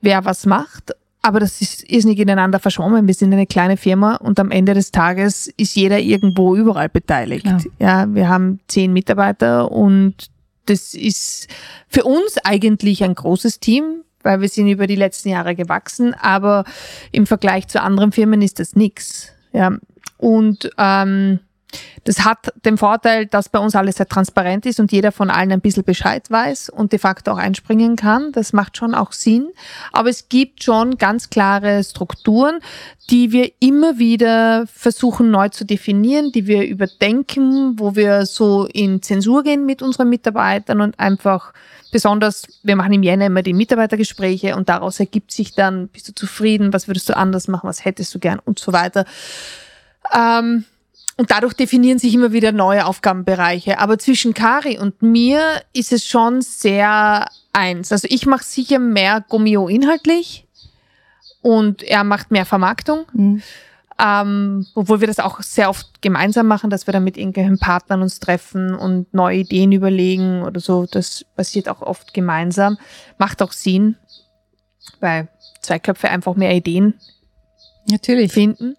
wer was macht. Aber das ist, ist nicht ineinander verschwommen. Wir sind eine kleine Firma und am Ende des Tages ist jeder irgendwo überall beteiligt. Klar. Ja, wir haben zehn Mitarbeiter und das ist für uns eigentlich ein großes Team, weil wir sind über die letzten Jahre gewachsen, aber im Vergleich zu anderen Firmen ist das nix. Ja, und ähm, das hat den Vorteil, dass bei uns alles sehr transparent ist und jeder von allen ein bisschen Bescheid weiß und de facto auch einspringen kann. Das macht schon auch Sinn. Aber es gibt schon ganz klare Strukturen, die wir immer wieder versuchen neu zu definieren, die wir überdenken, wo wir so in Zensur gehen mit unseren Mitarbeitern und einfach besonders, wir machen im Jänner immer die Mitarbeitergespräche und daraus ergibt sich dann, bist du zufrieden, was würdest du anders machen, was hättest du gern und so weiter. Ähm, und dadurch definieren sich immer wieder neue Aufgabenbereiche. Aber zwischen Kari und mir ist es schon sehr eins. Also ich mache sicher mehr Gummio inhaltlich und er macht mehr Vermarktung. Mhm. Ähm, obwohl wir das auch sehr oft gemeinsam machen, dass wir dann mit irgendwelchen Partnern uns treffen und neue Ideen überlegen oder so. Das passiert auch oft gemeinsam. Macht auch Sinn, weil zwei Köpfe einfach mehr Ideen Natürlich. finden.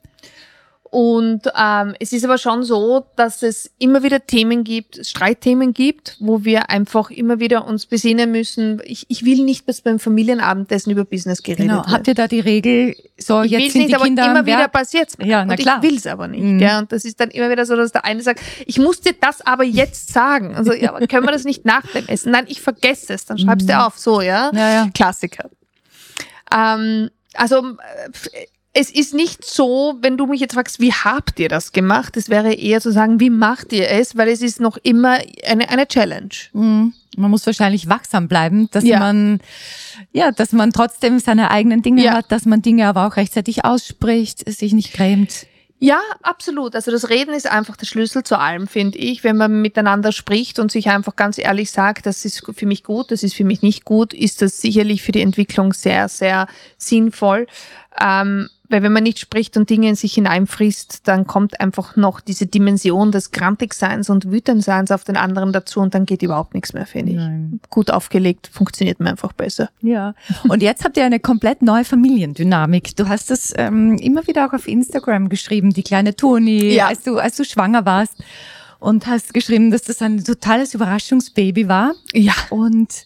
Und ähm, es ist aber schon so, dass es immer wieder Themen gibt, Streitthemen gibt, wo wir einfach immer wieder uns besinnen müssen. Ich, ich will nicht, dass beim Familienabendessen über Business geredet Genau. wird. Habt ihr da die Regel, so ich jetzt sind nicht, die aber Kinder immer wieder Werk? passiert's. Ja, na und klar. ich will's aber nicht. Mhm. Gell? Und das ist dann immer wieder so, dass der eine sagt, ich muss dir das aber jetzt sagen. Also, ja, aber können wir das nicht nach dem Essen? Nein, ich vergesse es. Dann schreibst du auf. So, ja. Mhm. Ja, ja. Klassiker. Ähm, also äh, es ist nicht so, wenn du mich jetzt fragst, wie habt ihr das gemacht? Es wäre eher zu sagen, wie macht ihr es? Weil es ist noch immer eine, eine Challenge. Mhm. Man muss wahrscheinlich wachsam bleiben, dass Ja. man, ja, dass man trotzdem seine eigenen Dinge Ja. hat, dass man Dinge aber auch rechtzeitig ausspricht, sich nicht grämt. Ja, absolut. Also das Reden ist einfach der Schlüssel zu allem, finde ich. Wenn man miteinander spricht und sich einfach ganz ehrlich sagt, das ist für mich gut, das ist für mich nicht gut, ist das sicherlich für die Entwicklung sehr, sehr sinnvoll. Ähm, weil wenn man nicht spricht und Dinge in sich hineinfrisst, dann kommt einfach noch diese Dimension des Grantigseins und Wütendseins auf den anderen dazu und dann geht überhaupt nichts mehr, finde ich. Nein. Gut aufgelegt, funktioniert mir einfach besser. Ja. Und jetzt habt ihr eine komplett neue Familiendynamik. Du hast es ähm, immer wieder auch auf Instagram geschrieben, die kleine Toni, Ja. als du, als du schwanger warst. Und hast geschrieben, dass das ein totales Überraschungsbaby war. Ja. Und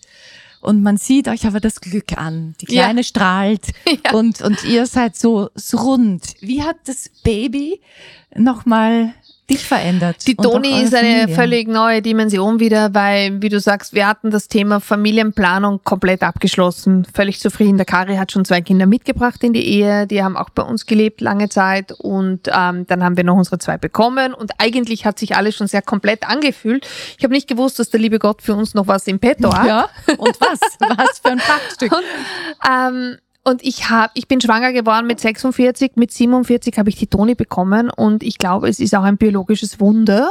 und man sieht euch aber das Glück an. Die Kleine Ja. strahlt [LAUGHS] Ja. und, und ihr seid so, so rund. Wie hat das Baby nochmal dich verändert? Die und Toni ist eine Familie? völlig neue Dimension wieder, weil, wie du sagst, wir hatten das Thema Familienplanung komplett abgeschlossen. Völlig zufrieden. Der Kari hat schon zwei Kinder mitgebracht in die Ehe. Die haben auch bei uns gelebt lange Zeit. Und ähm, dann haben wir noch unsere zwei bekommen. Und eigentlich hat sich alles schon sehr komplett angefühlt. Ich habe nicht gewusst, dass der liebe Gott für uns noch was im Petto hat. Ja, [LAUGHS] und was? Was für ein Prachtstück. Ähm, und ich hab, ich bin schwanger geworden mit 46, mit 47 habe ich die Toni bekommen und ich glaube, es ist auch ein biologisches Wunder.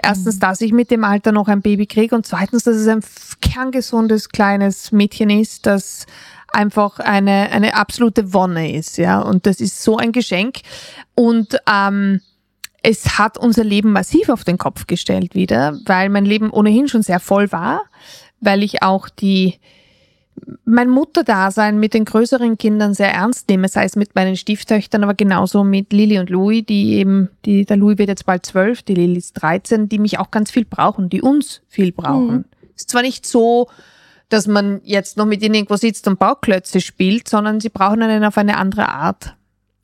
Erstens, dass ich mit dem Alter noch ein Baby kriege und zweitens, dass es ein kerngesundes kleines Mädchen ist, das einfach eine, eine absolute Wonne ist, ja. Und das ist so ein Geschenk. Und ähm, es hat unser Leben massiv auf den Kopf gestellt wieder, weil mein Leben ohnehin schon sehr voll war, weil ich auch die mein Mutterdasein mit den größeren Kindern sehr ernst nehme, sei es mit meinen Stieftöchtern, aber genauso mit Lilly und Louis, die eben, die, der Louis wird jetzt bald zwölf, die Lilly ist 13, die mich auch ganz viel brauchen, die uns viel brauchen. Ist zwar nicht so, dass man jetzt noch mit ihnen irgendwo sitzt und Bauklötze spielt, sondern sie brauchen einen auf eine andere Art.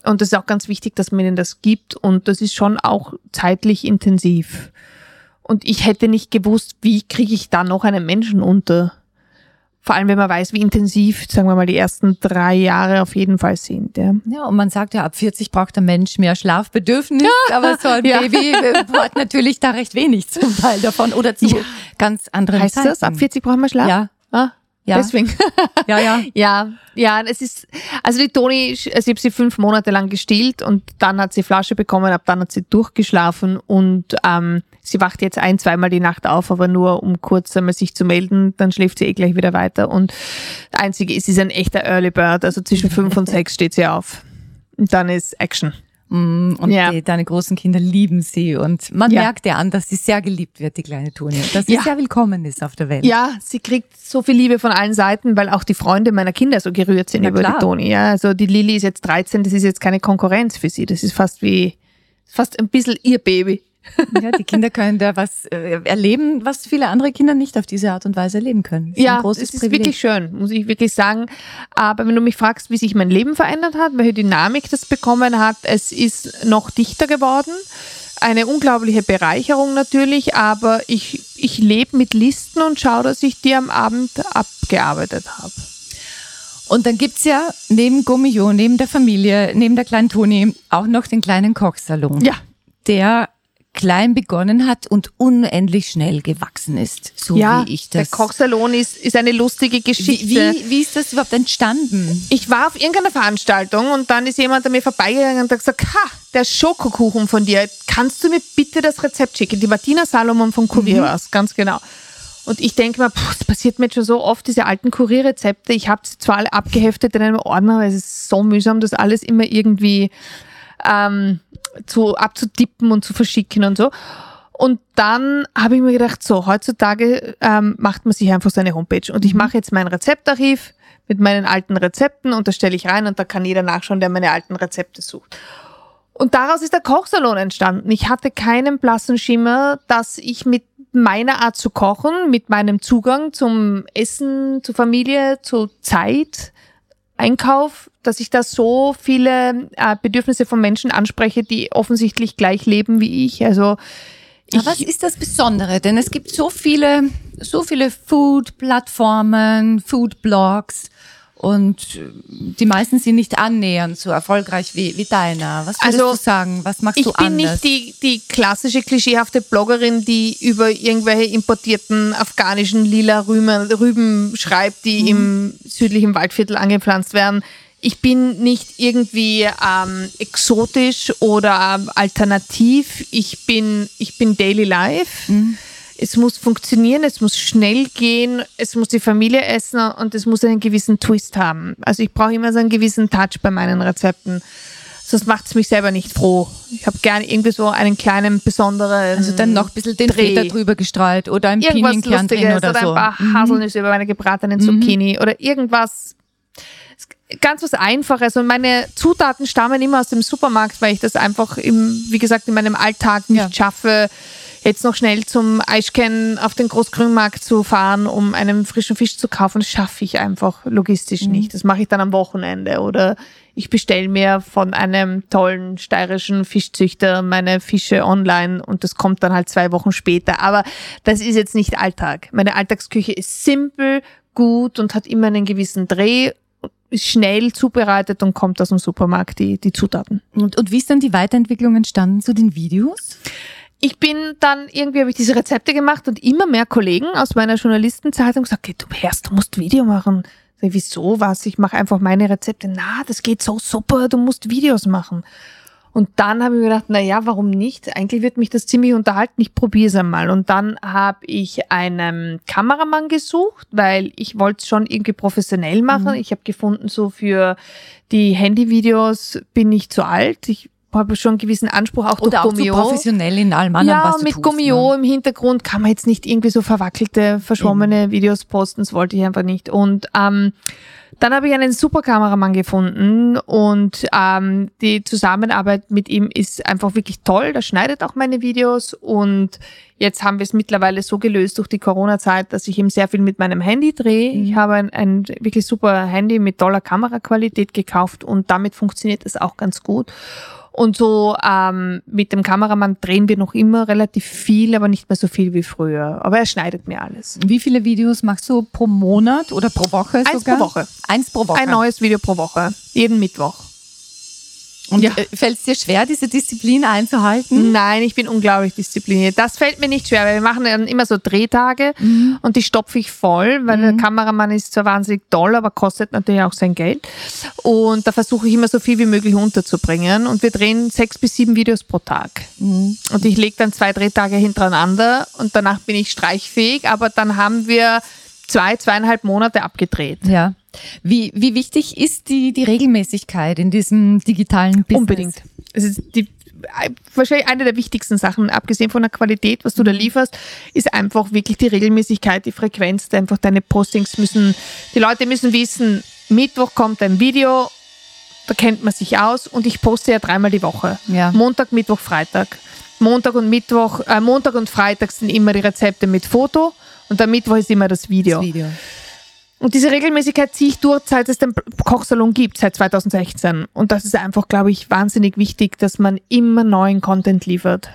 Und das ist auch ganz wichtig, dass man ihnen das gibt und das ist schon auch zeitlich intensiv. Und ich hätte nicht gewusst, wie kriege ich da noch einen Menschen unter. Vor allem, wenn man weiß, wie intensiv, sagen wir mal, die ersten drei Jahre auf jeden Fall sind. Ja. Ja, und man sagt ja, ab 40 braucht der Mensch mehr Schlafbedürfnis, aber so ein [LAUGHS] Ja. Baby äh, hat natürlich da recht wenig zum Teil davon oder zu Ja. ganz anderen Heißt Zeiten. das, ab 40 brauchen wir Schlaf? Ja, Ah, ja, Deswegen. [LAUGHS] ja, ja. Ja, ja, es ist, also die Toni, also ich habe sie fünf Monate lang gestillt und dann hat sie Flasche bekommen, ab dann hat sie durchgeschlafen und ähm, sie wacht jetzt ein, zweimal die Nacht auf, aber nur um kurz einmal sich zu melden, dann schläft sie eh gleich wieder weiter und das Einzige ist, sie ist ein echter Early Bird, also zwischen [LAUGHS] fünf und sechs steht sie auf. Und dann ist Action. Mm, Und Ja. die, deine großen Kinder lieben sie und man Ja. merkt ja an, dass sie sehr geliebt wird, die kleine Toni. Dass sie Ja. sehr willkommen ist auf der Welt. Ja, sie kriegt so viel Liebe von allen Seiten, weil auch die Freunde meiner Kinder so gerührt sind Na über klar. die Toni. Ja, also die Lilly ist jetzt 13, das ist jetzt keine Konkurrenz für sie. Das ist fast wie, fast ein bisschen ihr Baby. [LAUGHS] Ja, die Kinder können da was äh, erleben, was viele andere Kinder nicht auf diese Art und Weise erleben können. Das ist Ja, es ist Privileg. wirklich schön, muss ich wirklich sagen. Aber wenn du mich fragst, wie sich mein Leben verändert hat, welche Dynamik das bekommen hat, es ist noch dichter geworden. Eine unglaubliche Bereicherung natürlich, aber ich, ich lebe mit Listen und schaue, dass ich die am Abend abgearbeitet habe. Und dann gibt's ja neben Gummio, neben der Familie, neben der kleinen Toni auch noch den kleinen Kochsalon. Ja. Der klein begonnen hat und unendlich schnell gewachsen ist, so ja, wie ich der das. Kochsalon ist, ist eine lustige wie, Geschichte. wie, wie ist das überhaupt entstanden? Ich war auf irgendeiner Veranstaltung und dann ist jemand an mir vorbeigegangen und hat gesagt, ha, der Schokokuchen von dir, kannst du mir bitte das Rezept schicken? Die Martina Salomon von Kurier war's, ganz genau. Und ich denke mir, puh, das passiert mir jetzt schon so oft, diese alten Kurierrezepte. Ich habe sie zwar alle abgeheftet in einem Ordner, aber es ist so mühsam, das alles immer irgendwie ähm, zu, abzutippen und zu verschicken und so. Und dann habe ich mir gedacht, so, heutzutage ähm, macht man sich einfach seine Homepage. Und ich mache jetzt mein Rezeptarchiv mit meinen alten Rezepten und das stelle ich rein und da kann jeder nachschauen, der meine alten Rezepte sucht. Und daraus ist der Kochsalon entstanden. Ich hatte keinen blassen Schimmer, dass ich mit meiner Art zu kochen, mit meinem Zugang zum Essen, zur Familie, zur Zeit, Einkauf, dass ich da so viele äh, Bedürfnisse von Menschen anspreche, die offensichtlich gleich leben wie ich. Also ich, Aber was ist das Besondere? Denn es gibt so viele, so viele Food-Plattformen, Food-Blogs und äh, die meisten sind nicht annähernd so erfolgreich wie, wie deiner. Was würdest Also, du sagen? Was machst ich du bin anders? nicht die, die klassische klischeehafte Bloggerin, die über irgendwelche importierten afghanischen lila Rüben, Rüben schreibt, die im südlichen Waldviertel angepflanzt werden. Ich bin nicht irgendwie ähm, exotisch oder alternativ. Ich bin, ich bin Daily Life. Es muss funktionieren, es muss schnell gehen, es muss die Familie essen und es muss einen gewissen Twist haben. Also ich brauche immer so einen gewissen Touch bei meinen Rezepten. Sonst macht es mich selber nicht froh. Ich habe gerne irgendwie so einen kleinen besonderen. also dann noch ein bisschen den Dreh. Feta drüber gestreut oder ein Pinienkern drin oder, oder, so. Mhm. ein paar Haselnüsse über meine gebratenen Zucchini oder irgendwas ganz was Einfaches. Und meine Zutaten stammen immer aus dem Supermarkt, weil ich das einfach im, wie gesagt, in meinem Alltag nicht Ja. schaffe, jetzt noch schnell zum Eichken auf den Großgrünmarkt zu fahren, um einen frischen Fisch zu kaufen, das schaffe ich einfach logistisch nicht. Das mache ich dann am Wochenende oder ich bestelle mir von einem tollen steirischen Fischzüchter meine Fische online und das kommt dann halt zwei Wochen später. Aber das ist jetzt nicht Alltag. Meine Alltagsküche ist simpel, gut und hat immer einen gewissen Dreh schnell zubereitet und kommt aus dem Supermarkt, die, die Zutaten. Und, und wie ist dann die Weiterentwicklung entstanden zu den Videos? Ich bin dann, irgendwie habe ich diese Rezepte gemacht und immer mehr Kollegen aus meiner Journalistenzeit haben gesagt, okay, du Herrst, du musst Video machen. Sag wieso was? Ich mache einfach meine Rezepte. Na, das geht so super, du musst Videos machen. Und dann habe ich mir gedacht, na ja, warum nicht? Eigentlich wird mich das ziemlich unterhalten. Ich probiere es einmal. Und dann habe ich einen Kameramann gesucht, weil ich wollte es schon irgendwie professionell machen. Mhm. Ich habe gefunden, so für die Handyvideos bin ich zu alt. Ich habe schon einen gewissen Anspruch auch Oder durch auch so Gomeo. professionell in allem anderen, Ja, was du mit tust, Gummio ne? im Hintergrund kann man jetzt nicht irgendwie so verwackelte, verschwommene Videos posten. Das wollte ich einfach nicht. Und ähm, dann habe ich einen super Kameramann gefunden und ähm, die Zusammenarbeit mit ihm ist einfach wirklich toll. Der schneidet auch meine Videos und jetzt haben wir es mittlerweile so gelöst durch die Corona-Zeit, dass ich eben sehr viel mit meinem Handy drehe. Ich habe ein, ein wirklich super Handy mit toller Kameraqualität gekauft und damit funktioniert es auch ganz gut. Und so ähm, mit dem Kameramann drehen wir noch immer relativ viel, aber nicht mehr so viel wie früher. Aber er schneidet mir alles. Wie viele Videos machst du pro Monat oder pro Woche Eins sogar? pro Woche. Eins pro Woche. Ein neues Video pro Woche. Jeden Mittwoch. Und Ja. äh, fällt es dir schwer, diese Disziplin einzuhalten? Nein, ich bin unglaublich diszipliniert. Das fällt mir nicht schwer, weil wir machen dann immer so Drehtage und die stopfe ich voll, weil der Kameramann ist zwar wahnsinnig toll, aber kostet natürlich auch sein Geld. Und da versuche ich immer so viel wie möglich unterzubringen. Und wir drehen sechs bis sieben Videos pro Tag. Und ich lege dann zwei Drehtage hintereinander und danach bin ich streichfähig, aber dann haben wir zwei, zweieinhalb Monate abgedreht. Ja. Wie, wie wichtig ist die, die Regelmäßigkeit in diesem digitalen Business? Unbedingt. Es ist die, wahrscheinlich eine der wichtigsten Sachen, abgesehen von der Qualität, was du da lieferst, ist einfach wirklich die Regelmäßigkeit, die Frequenz, einfach deine Postings müssen, die Leute müssen wissen, Mittwoch kommt ein Video, da kennt man sich aus und ich poste ja dreimal die Woche. Ja. Montag, Mittwoch, Freitag. Montag und Mittwoch, äh, Montag und Freitag sind immer die Rezepte mit Foto und der Mittwoch ist immer das Video. Das Video. Und diese Regelmäßigkeit ziehe ich durch, seit es den Kochsalon gibt, seit 2016. Und das ist einfach, glaube ich, wahnsinnig wichtig, dass man immer neuen Content liefert.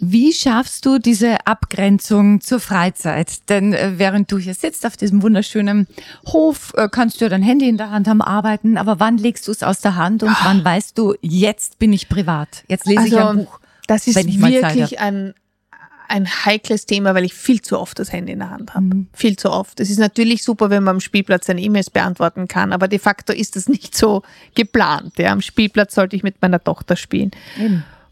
Wie schaffst du diese Abgrenzung zur Freizeit? Denn äh, während du hier sitzt auf diesem wunderschönen Hof, äh, kannst du ja dein Handy in der Hand haben, arbeiten, aber wann legst du es aus der Hand und wann weißt du, jetzt bin ich privat, jetzt lese ich ein Buch? Also, das ist wirklich ein, ein heikles Thema, weil ich viel zu oft das Handy in der Hand habe. Mhm. Viel zu oft. Es ist natürlich super, wenn man am Spielplatz seine E-Mails beantworten kann, aber de facto ist das [LAUGHS] nicht so geplant. Ja. Am Spielplatz sollte ich mit meiner Tochter spielen.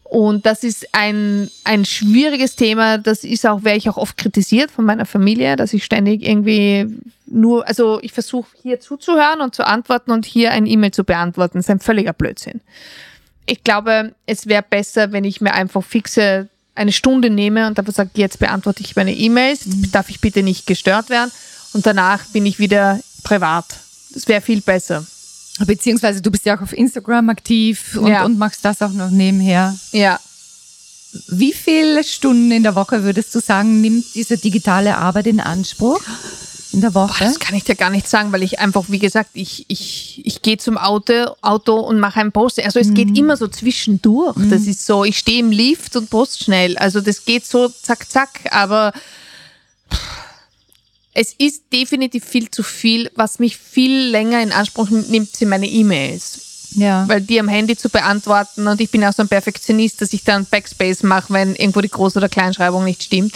Und das ist ein, ein schwieriges Thema. Das ist auch, werde ich auch oft kritisiert von meiner Familie, dass ich ständig irgendwie nur, also ich versuche hier zuzuhören und zu antworten und hier ein E-Mail zu beantworten. Das ist ein völliger Blödsinn. Ich glaube, es wäre besser, wenn ich mir einfach fixe eine Stunde nehme und einfach sage, jetzt beantworte ich meine E-Mails, darf ich bitte nicht gestört werden und danach bin ich wieder privat. Das wäre viel besser. Beziehungsweise du bist ja auch auf Instagram aktiv und, Ja. und machst das auch noch nebenher. Ja. Wie viele Stunden in der Woche würdest du sagen, nimmt diese digitale Arbeit in Anspruch? In der Boah, Woche? das kann ich dir gar nicht sagen, weil ich einfach, wie gesagt, ich, ich, ich gehe zum Auto, Auto und mache ein Post. Also es geht immer so zwischendurch. Das ist so, ich stehe im Lift und post schnell. Also das geht so zack, zack, aber es ist definitiv viel zu viel. Was mich viel länger in Anspruch nimmt, sind meine E-Mails. ja. Weil die am Handy zu beantworten und ich bin auch so ein Perfektionist, dass ich dann Backspace mache, wenn irgendwo die Groß- oder Kleinschreibung nicht stimmt.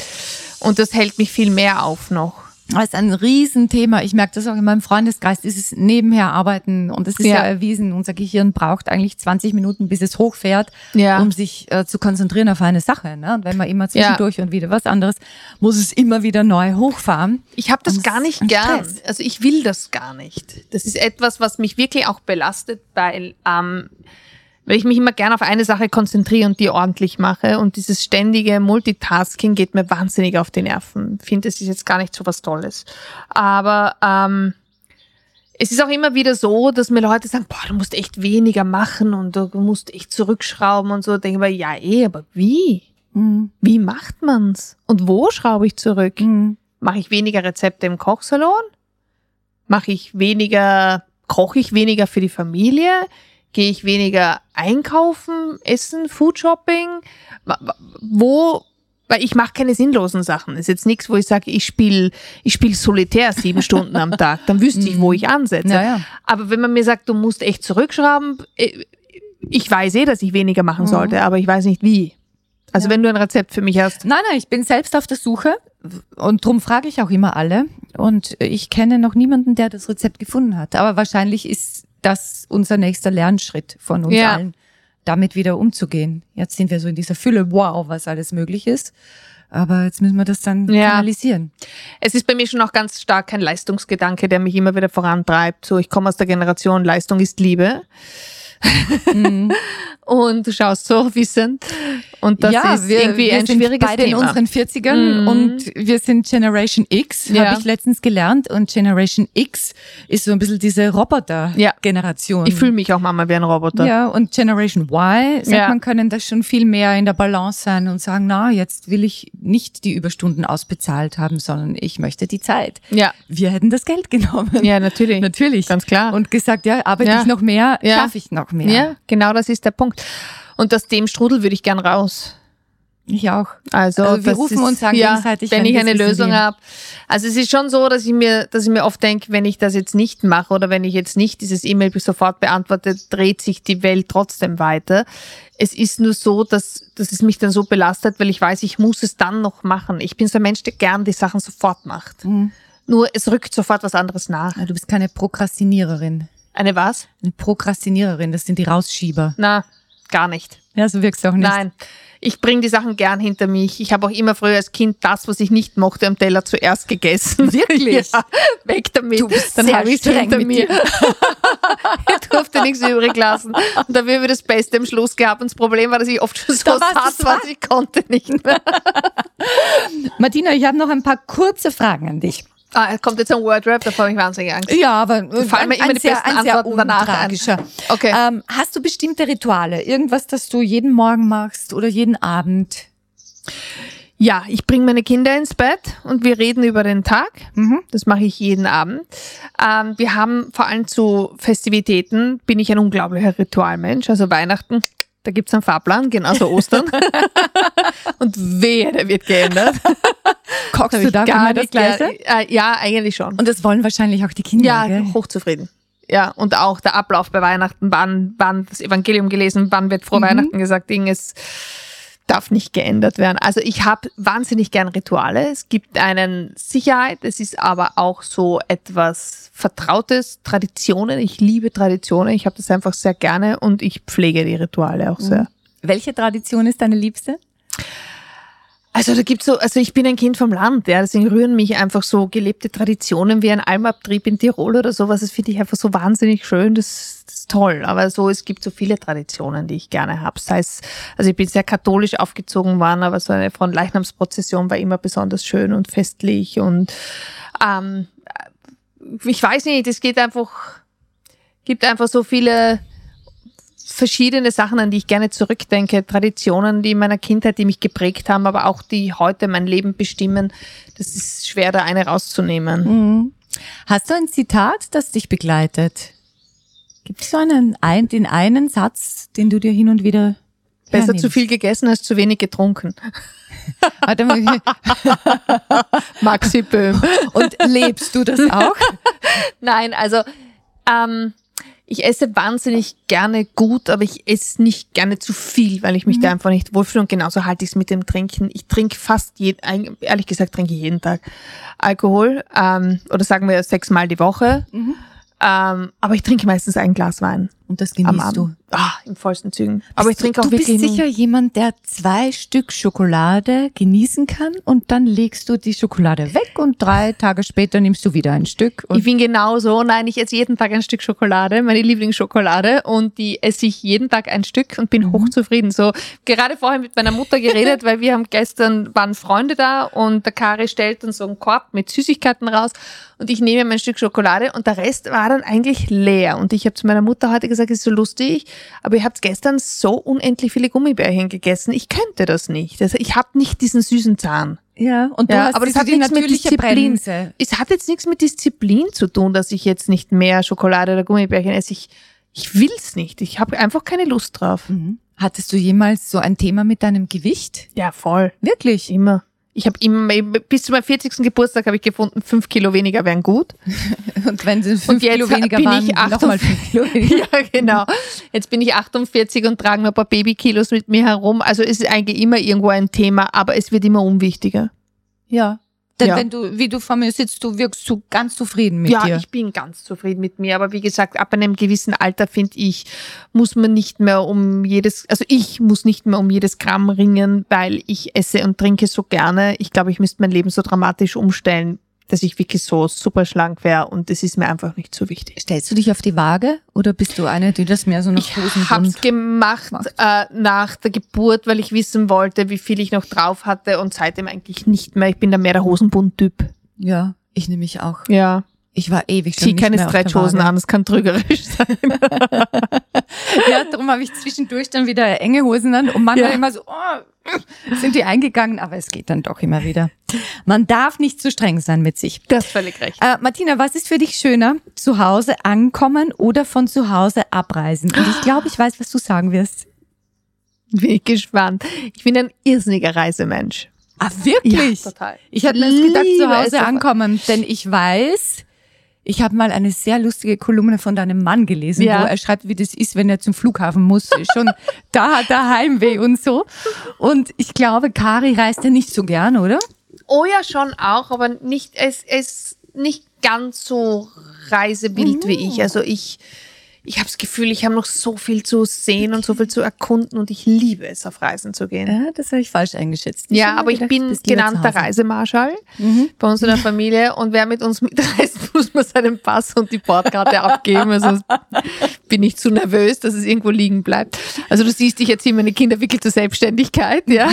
Und das hält mich viel mehr auf noch. Das ist ein Riesenthema. Ich merke das auch in meinem Freundeskreis, dieses nebenher arbeiten. Und es ist ja. Ja. erwiesen, unser Gehirn braucht eigentlich 20 Minuten, bis es hochfährt, Ja. um sich äh, zu konzentrieren auf eine Sache. Ne? Und wenn man immer zwischendurch und wieder was anderes, muss es immer wieder neu hochfahren. Ich habe das Und gar nicht gern. Stress. Also ich will das gar nicht. Das ist etwas, was mich wirklich auch belastet, weil, ähm, weil ich mich immer gern auf eine Sache konzentriere und die ordentlich mache. Und dieses ständige Multitasking geht mir wahnsinnig auf die Nerven. Ich finde, es ist jetzt gar nicht so was Tolles. Aber ähm, es ist auch immer wieder so, dass mir Leute sagen, boah, du musst echt weniger machen und du musst echt zurückschrauben und so. Denke ich mir, ja eh, aber wie? Mhm. Wie macht man's? Und wo schraube ich zurück? Mhm. Mache ich weniger Rezepte im Kochsalon? Mache ich weniger, koche ich weniger für die Familie? Gehe ich weniger einkaufen, essen, Foodshopping? Wo, weil ich mache keine sinnlosen Sachen. ist jetzt nichts, wo ich sage, ich spiele ich spiel Solitär sieben Stunden am Tag. Dann wüsste ich, wo ich ansetze. Ja, ja. Aber wenn man mir sagt, du musst echt zurückschrauben, äh, ich weiß eh, dass ich weniger machen sollte, aber ich weiß nicht wie. Also Ja. wenn du ein Rezept für mich hast. Nein, nein, ich bin selbst auf der Suche und drum frage ich auch immer alle. Und ich kenne noch niemanden, der das Rezept gefunden hat. Aber wahrscheinlich ist das unser nächster Lernschritt von uns Ja. allen, damit wieder umzugehen. Jetzt sind wir so in dieser Fülle, wow, was alles möglich ist. Aber jetzt müssen wir das dann Ja. kanalisieren. Es ist bei mir schon auch ganz stark kein Leistungsgedanke, der mich immer wieder vorantreibt. So, ich komme aus der Generation, Leistung ist Liebe. Mhm. [LAUGHS] Und du schaust so [LAUGHS] wissend. Und das ja, ist wir, irgendwie wir ein sind schwieriges beide Thema. in unseren 40ern Mhm. und wir sind Generation X, Ja. habe ich letztens gelernt. Und Generation X ist so ein bisschen diese Ja. Roboter-Generation. ich fühle mich auch manchmal wie ein Roboter. Ja, und Generation Y, sagt Ja. man, können das schon viel mehr in der Balance sein und sagen, na, jetzt will ich nicht die Überstunden ausbezahlt haben, sondern ich möchte die Zeit. Ja, Wir hätten das Geld genommen. ja natürlich. Natürlich. Ganz klar. Und gesagt, ja, arbeite Ja. ich noch mehr, Ja. schaffe ich noch mehr. Ja, genau das ist der Punkt. Und aus dem Strudel würde ich gern raus. Ich auch. Also, Also wir rufen ist, uns an ja, gegenseitig, wenn ich eine Lösung habe. Also es ist schon so, dass ich mir, dass ich mir oft denke, wenn ich das jetzt nicht mache oder wenn ich jetzt nicht dieses E-Mail sofort beantworte, dreht sich die Welt trotzdem weiter. Es ist nur so, dass, dass es mich dann so belastet, weil ich weiß, ich muss es dann noch machen. Ich bin so ein Mensch, der gern die Sachen sofort macht. Mhm. Nur es rückt sofort was anderes nach. Du bist keine Prokrastiniererin. Eine was? Eine Prokrastiniererin, das sind die Rausschieber. Na, gar nicht. Ja, so wirkst du auch nicht. Nein. Ich bringe die Sachen gern hinter mich. Ich habe auch immer früher als Kind das, was ich nicht mochte, am Teller zuerst gegessen. [LAUGHS] Wirklich? Ja, weg damit. Du bist Dann habe ich es hinter mit mir. [LAUGHS] ich durfte nichts übrig lassen. Und habe ich das Beste am Schluss gehabt. Und das Problem war, dass ich oft schon [LAUGHS] so Da satt war, dass ich konnte nicht mehr. Martina, ich habe noch ein paar kurze Fragen an dich. Ah, kommt jetzt ein Wordrap, da habe ich wahnsinnig Angst. Ja, aber äh, fallen mir immer die besten Antworten danach ein. Okay. Ähm, hast du bestimmte Rituale? Irgendwas, das du jeden Morgen machst oder jeden Abend? Ja, ich bringe meine Kinder ins Bett und wir reden über den Tag. Mhm. Das mache ich jeden Abend. Ähm, wir haben vor allem zu Festivitäten, bin ich ein unglaublicher Ritualmensch. Also Weihnachten, da gibt's einen Fahrplan, genauso Ostern. [LAUGHS] und wehe, der wird geändert. [LAUGHS] Kochst du da gar nicht Gleiche? Äh, ja, eigentlich schon. Und das wollen wahrscheinlich auch die Kinder, Ja, gell? hochzufrieden. Ja, und auch der Ablauf bei Weihnachten, wann, wann das Evangelium gelesen, wann wird frohe Mhm. Weihnachten gesagt, Ding, es darf nicht geändert werden. Also ich habe wahnsinnig gern Rituale. Es gibt einen Sicherheit, es ist aber auch so etwas Vertrautes, Traditionen. Ich liebe Traditionen, ich habe das einfach sehr gerne und ich pflege die Rituale auch sehr. Welche Tradition ist deine liebste? Also da gibt's so, also ich bin ein Kind vom Land, ja, deswegen rühren mich einfach so gelebte Traditionen wie ein Almabtrieb in Tirol oder sowas. Das finde ich einfach so wahnsinnig schön, das, das ist toll. Aber so, es gibt so viele Traditionen, die ich gerne habe. Sei es, also ich bin sehr katholisch aufgezogen worden, aber so eine von Leichnamsprozession war immer besonders schön und festlich und ähm, ich weiß nicht, es geht einfach, gibt einfach so viele verschiedene Sachen, an die ich gerne zurückdenke, Traditionen, die in meiner Kindheit, die mich geprägt haben, aber auch die heute mein Leben bestimmen. Das ist schwer, da eine rauszunehmen. Mhm. Hast du ein Zitat, das dich begleitet? Gibt es so einen, ein, den einen Satz, den du dir hin und wieder Besser hernimmst? zu viel gegessen als zu wenig getrunken. [LAUGHS] [LAUGHS] Maxi Böhm. und lebst du das auch? [LAUGHS] Nein, also ähm, ich esse wahnsinnig gerne gut, aber ich esse nicht gerne zu viel, weil ich mich da einfach nicht wohlfühle. Und genauso halte ich es mit dem Trinken. Ich trinke fast jeden, ehrlich gesagt trinke ich jeden Tag Alkohol ähm, oder sagen wir sechsmal die Woche. Ähm, aber ich trinke meistens ein Glas Wein Und das genießt du. Ah, im vollsten Zügen. Aber ich Bist du- trinke auch du wirklich bist nur- sicher jemand, der zwei Stück Schokolade genießen kann und dann legst du die Schokolade weg und drei Tage später nimmst du wieder ein Stück. Ich bin genauso. Nein, ich esse jeden Tag ein Stück Schokolade, meine Lieblingsschokolade, und die esse ich jeden Tag ein Stück und bin hochzufrieden. So, gerade vorher mit meiner Mutter geredet, [LAUGHS] weil wir haben gestern, waren Freunde da und der Kari stellt uns so einen Korb mit Süßigkeiten raus und ich nehme mein Stück Schokolade und der Rest war dann eigentlich leer. Und ich habe zu meiner Mutter heute gesagt, sage, es ist so lustig, aber ihr habt gestern so unendlich viele Gummibärchen gegessen. Ich könnte das nicht. Also ich habe nicht diesen süßen Zahn. Ja, und du Ja, hast aber das hat nichts mit Disziplin. Bremse. Es hat jetzt nichts mit Disziplin zu tun, dass ich jetzt nicht mehr Schokolade oder Gummibärchen esse. Ich, ich will's nicht. Ich habe einfach keine Lust drauf. Mhm. Hattest du jemals so ein Thema mit deinem Gewicht? Ja, voll. Wirklich? Immer. Ich habe immer, bis zu meinem 40. Geburtstag habe ich gefunden, fünf Kilo weniger wären gut. [LAUGHS] Und wenn sie fünf Und jetzt Kilo weniger bin waren, ich nochmal fünf Kilo [LAUGHS] weniger. ja, genau. Jetzt bin ich 48 und trage noch ein paar Babykilos mit mir herum. Also es ist eigentlich immer irgendwo ein Thema, aber es wird immer unwichtiger. Ja. Denn Ja. wenn du, wie du vor mir sitzt, du wirkst du ganz zufrieden mit ja, dir. ich bin ganz zufrieden mit mir. Aber wie gesagt, ab einem gewissen Alter, finde ich, muss man nicht mehr um jedes, also ich muss nicht mehr um jedes Gramm ringen, weil ich esse und trinke so gerne. Ich glaube, ich müsste mein Leben so dramatisch umstellen, dass ich wirklich so super schlank wäre und das ist mir einfach nicht so wichtig. Stellst du dich auf die Waage oder bist du eine, die das mehr so nach Ich Hosenbund hab's gemacht macht. äh, nach der Geburt, weil ich wissen wollte, wie viel ich noch drauf hatte und seitdem eigentlich nicht mehr. Ich bin da mehr der Hosenbund-Typ. Ja, ich nehme mich auch. Ja. Ich war ewig schon Zieh keine Waage. an, das kann trügerisch [LAUGHS] sein. Ja, darum habe ich zwischendurch dann wieder enge Hosen an und manchmal Ja. immer so, oh, sind die eingegangen, aber es geht dann doch immer wieder. Man darf nicht zu streng sein mit sich. Das ist völlig recht. Äh, Martina, was ist für dich schöner? Zu Hause ankommen oder von zu Hause abreisen? Und ich glaube, ich weiß, was du sagen wirst. Bin ich gespannt. Ich bin ein irrsinniger Reisemensch. Ah, wirklich? total. Ich habe mir gedacht, zu Hause ankommen, denn ich weiß, ich habe mal eine sehr lustige Kolumne von deinem Mann gelesen, Ja. wo er schreibt, wie das ist, wenn er zum Flughafen muss. [LAUGHS] Schon da hat er Heimweh und so. Und ich glaube, Kari reist ja nicht so gern, oder? Oh ja, schon auch, aber nicht, es es nicht ganz so reisewild wie ich. Also ich, ich habe das Gefühl, ich habe noch so viel zu sehen und so viel zu erkunden und ich liebe es, auf Reisen zu gehen. Ja, das habe ich falsch eingeschätzt. Ja, hab aber ich gedacht, bin bist lieber genannter. Reisemarschall Mhm. bei uns in der Familie und wer mit uns mitreist, [LAUGHS] muss man seinen Pass und die Bordkarte abgeben. Also [LAUGHS] bin ich zu nervös, dass es irgendwo liegen bleibt. Also du siehst, ich erziehe meine Kinder wirklich zur Selbstständigkeit, ja.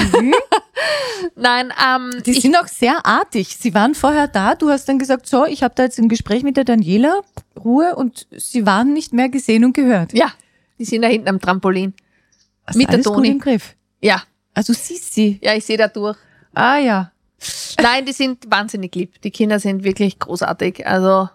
Nein, ähm, Die sind auch sehr artig. Sie waren vorher da. Du hast dann gesagt, so, ich habe da jetzt ein Gespräch mit der Daniela, Ruhe, und sie waren nicht mehr gesehen und gehört. ja, die sind da hinten am Trampolin. Hast mit der alles gut Toni. im Griff. Ja, Also siehst sie. ja, ich sehe da durch. Ah ja. Nein, die sind wahnsinnig lieb. Die Kinder sind wirklich großartig. Also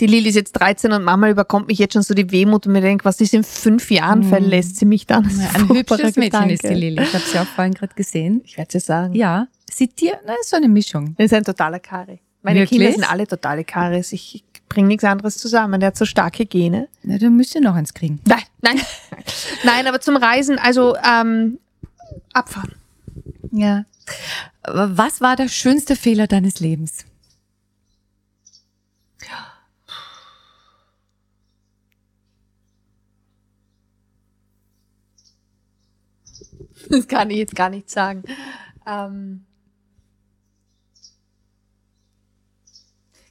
die Lili ist jetzt 13 und Mama überkommt mich jetzt schon so die Wehmut und mir denkt, was ist in fünf Jahren verlässt sie mich dann? Ja, ein hübsches Mädchen ist die Lili. Ich habe sie auch vorhin gerade gesehen. Ich werde es sagen. Ja, sieht dir, na, ist so eine Mischung. Das ist ein totaler Kari. Meine Wirklich? Kinder sind alle totale Karis. Ich bringe nichts anderes zusammen. Der hat so starke Gene. Na, dann müsst ihr noch eins kriegen. Nein, nein. [LAUGHS] nein, aber zum Reisen, also ähm, abfahren. Ja. Was war der schönste Fehler deines Lebens? Das kann ich jetzt gar nicht sagen. Ähm,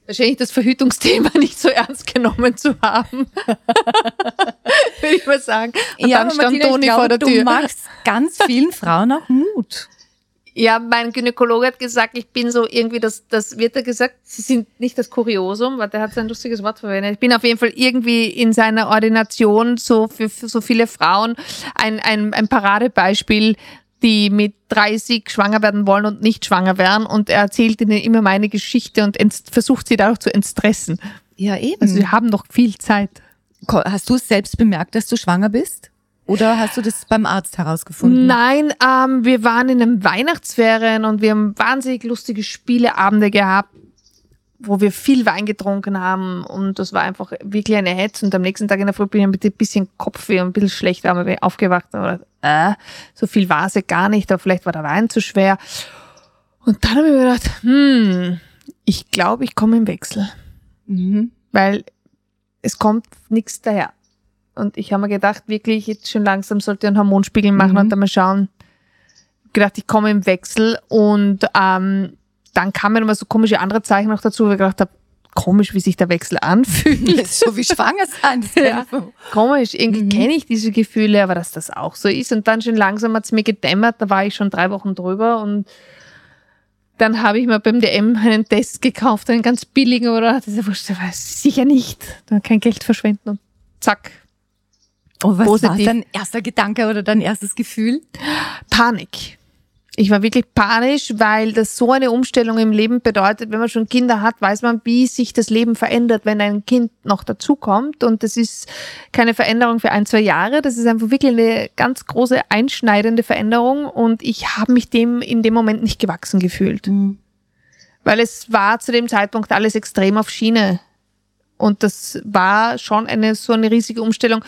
wahrscheinlich das Verhütungsthema [LAUGHS] nicht so ernst genommen zu haben. [LAUGHS] Würde ich mal sagen. Und dann stand Martina, Toni vor der du Tür. machst ganz vielen Frauen auch Mut. Ja, mein Gynäkologe hat gesagt, ich bin so irgendwie das, das wird er gesagt, sie sind nicht das Kuriosum, weil der hat so ein lustiges Wort verwendet. Ich bin auf jeden Fall irgendwie in seiner Ordination so für, für so viele Frauen ein, ein, ein Paradebeispiel, die mit 30 schwanger werden wollen und nicht schwanger werden. Und er erzählt ihnen immer meine Geschichte und versucht sie dadurch zu entstressen. Ja, eben. Also sie haben noch viel Zeit. Hast du es selbst bemerkt, dass du schwanger bist? Oder hast du das beim Arzt herausgefunden? Nein, ähm, wir waren in einem Weihnachtsferien und wir haben wahnsinnig lustige Spieleabende gehabt, wo wir viel Wein getrunken haben und das war einfach wirklich eine Hetze und am nächsten Tag in der Früh bin ich mit ein bisschen Kopfweh und ein bisschen schlecht, aufgewacht gedacht, äh, so viel war es ja gar nicht, aber vielleicht war der Wein zu schwer. Und dann habe ich mir gedacht, hm, ich glaube, ich komme im Wechsel, Mhm. weil es kommt nichts daher. Und ich habe mir gedacht, wirklich, jetzt schon langsam sollte ich einen Hormonspiegel machen Mhm. und dann mal schauen. Gedacht, ich komme im Wechsel und ähm, dann kamen immer so komische andere Zeichen noch dazu, wo ich gedacht habe, komisch, wie sich der Wechsel anfühlt. [LAUGHS] so wie schwanger sein. [LAUGHS] Ja. komisch, irgendwie Mhm. kenne ich diese Gefühle, aber dass das auch so ist. Und dann schon langsam hat es mir gedämmert, da war ich schon drei Wochen drüber und dann habe ich mir beim DM einen Test gekauft, einen ganz billigen, oder das ist ja wurscht, sicher nicht. Da kein Geld verschwenden und zack, Oh, was Positiv. war dein erster Gedanke oder dein erstes Gefühl? Panik. Ich war wirklich panisch, weil das so eine Umstellung im Leben bedeutet. Wenn man schon Kinder hat, weiß man, wie sich das Leben verändert, wenn ein Kind noch dazukommt. Und das ist keine Veränderung für ein, zwei Jahre. Das ist einfach wirklich eine ganz große, einschneidende Veränderung. Und ich habe mich dem in dem Moment nicht gewachsen gefühlt. Weil es war zu dem Zeitpunkt alles extrem auf Schiene. Und das war schon eine so eine riesige Umstellung.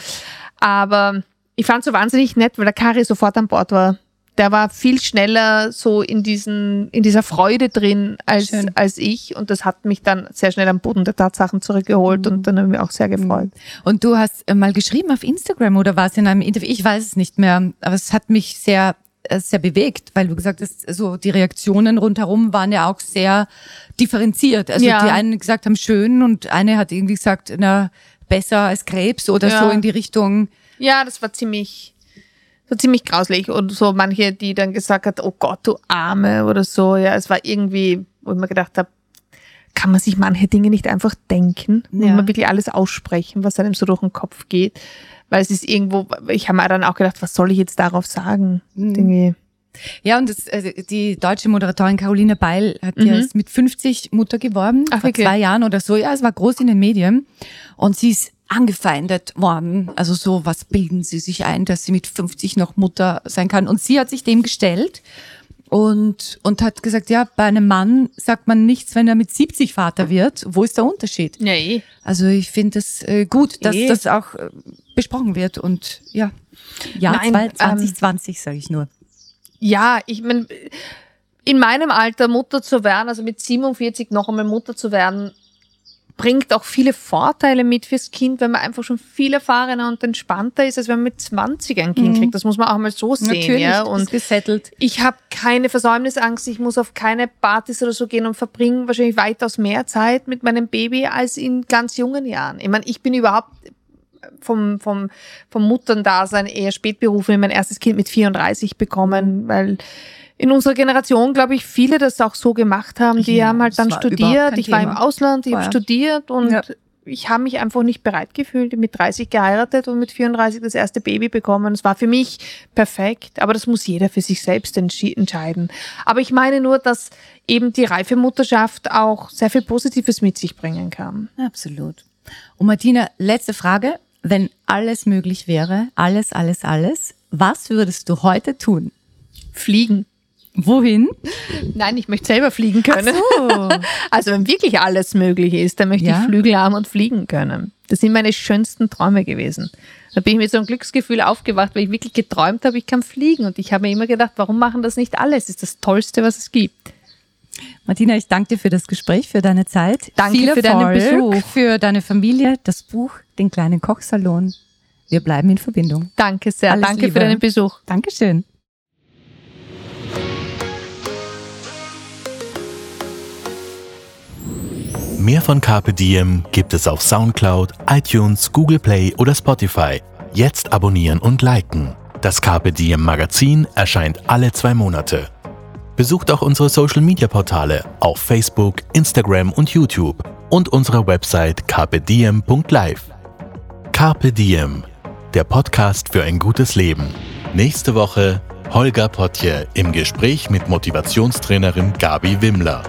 Aber ich fand es so wahnsinnig nett, weil der Kari sofort an Bord war. Der war viel schneller so in diesen, in dieser Freude drin als, Schön. als ich. Und das hat mich dann sehr schnell am Boden der Tatsachen zurückgeholt und dann habe ich mich auch sehr gefreut. Und du hast äh, mal geschrieben auf Instagram oder war es in einem Interview? Ich weiß es nicht mehr, aber es hat mich sehr, äh, sehr bewegt, weil du gesagt hast, so die Reaktionen rundherum waren ja auch sehr differenziert. Also Ja. die einen gesagt haben schön und eine hat irgendwie gesagt, na, besser als Krebs oder Ja. so in die Richtung. Ja, das war ziemlich, so ziemlich grauslich. Und so manche, die dann gesagt hat, oh Gott, du Arme oder so. Ja, es war irgendwie, wo ich mir gedacht habe, kann man sich manche Dinge nicht einfach denken? Muss Ja. man wirklich alles aussprechen, was einem so durch den Kopf geht? Weil es ist irgendwo, ich habe mir dann auch gedacht, was soll ich jetzt darauf sagen? Irgendwie. Ja, und das, also die deutsche Moderatorin Caroline Beil hat ja ist mit 50 Mutter geworden, Mhm. Ach, vor wirklich? zwei Jahren oder so. Ja, es war groß in den Medien. Und sie ist angefeindet worden. Also so, was bilden sie sich ein, dass sie mit 50 noch Mutter sein kann? Und sie hat sich dem gestellt und, und hat gesagt, ja, bei einem Mann sagt man nichts, wenn er mit 70 Vater wird. Wo ist der Unterschied? Nee. Also ich finde es äh, gut, dass Eh. das auch äh, besprochen wird. Und ja, ja, Nein, ähm, 2020 sage ich nur. Ja, ich meine, in meinem Alter Mutter zu werden, also mit 47 noch einmal Mutter zu werden, bringt auch viele Vorteile mit fürs Kind, wenn man einfach schon viel erfahrener und entspannter ist, als wenn man mit 20 ein Kind kriegt. Das muss man auch mal so sehen. Natürlich, ja? Und gesettelt. ich habe keine Versäumnisangst. Ich muss auf keine Partys oder so gehen und verbringe wahrscheinlich weitaus mehr Zeit mit meinem Baby als in ganz jungen Jahren. Ich meine, ich bin überhaupt vom, vom, vom Mutterndasein eher spät berufen, mein erstes Kind mit 34 bekommen, weil in unserer Generation, glaube ich, viele das auch so gemacht haben. Die Ja, haben halt dann studiert. Ich war im Thema. Ausland, ich habe studiert und Ja. ich habe mich einfach nicht bereit gefühlt. Mit 30 geheiratet und mit 34 das erste Baby bekommen. Es war für mich perfekt, aber das muss jeder für sich selbst entscheiden. Aber ich meine nur, dass eben die reife Mutterschaft auch sehr viel Positives mit sich bringen kann. Absolut. Und Martina, letzte Frage. Wenn alles möglich wäre, alles, alles, alles, was würdest du heute tun? Fliegen. Wohin? Nein, ich möchte selber fliegen können. Oh. [LAUGHS] Also wenn wirklich alles möglich ist, dann möchte Ja? ich Flügel haben und fliegen können. Das sind meine schönsten Träume gewesen. Da bin ich mit so einem Glücksgefühl aufgewacht, weil ich wirklich geträumt habe, ich kann fliegen. Und ich habe mir immer gedacht, warum machen das nicht alle? Es ist das Tollste, was es gibt. Martina, ich danke dir für das Gespräch, für deine Zeit. Danke Viel für deinen Besuch. Für deine Familie, das Buch, den kleinen Kochsalon. Wir bleiben in Verbindung. Danke sehr. Alles Danke Liebe. für deinen Besuch. Dankeschön. Mehr von Carpe Diem gibt es auf Soundcloud, iTunes, Google Play oder Spotify. Jetzt abonnieren und liken. Das Carpe Diem Magazin erscheint alle zwei Monate. Besucht auch unsere Social Media Portale auf Facebook, Instagram und YouTube und unsere Website carpediem.live. Carpe Diem, der Podcast für ein gutes Leben. Nächste Woche Holger Potje im Gespräch mit Motivationstrainerin Gabi Wimmler.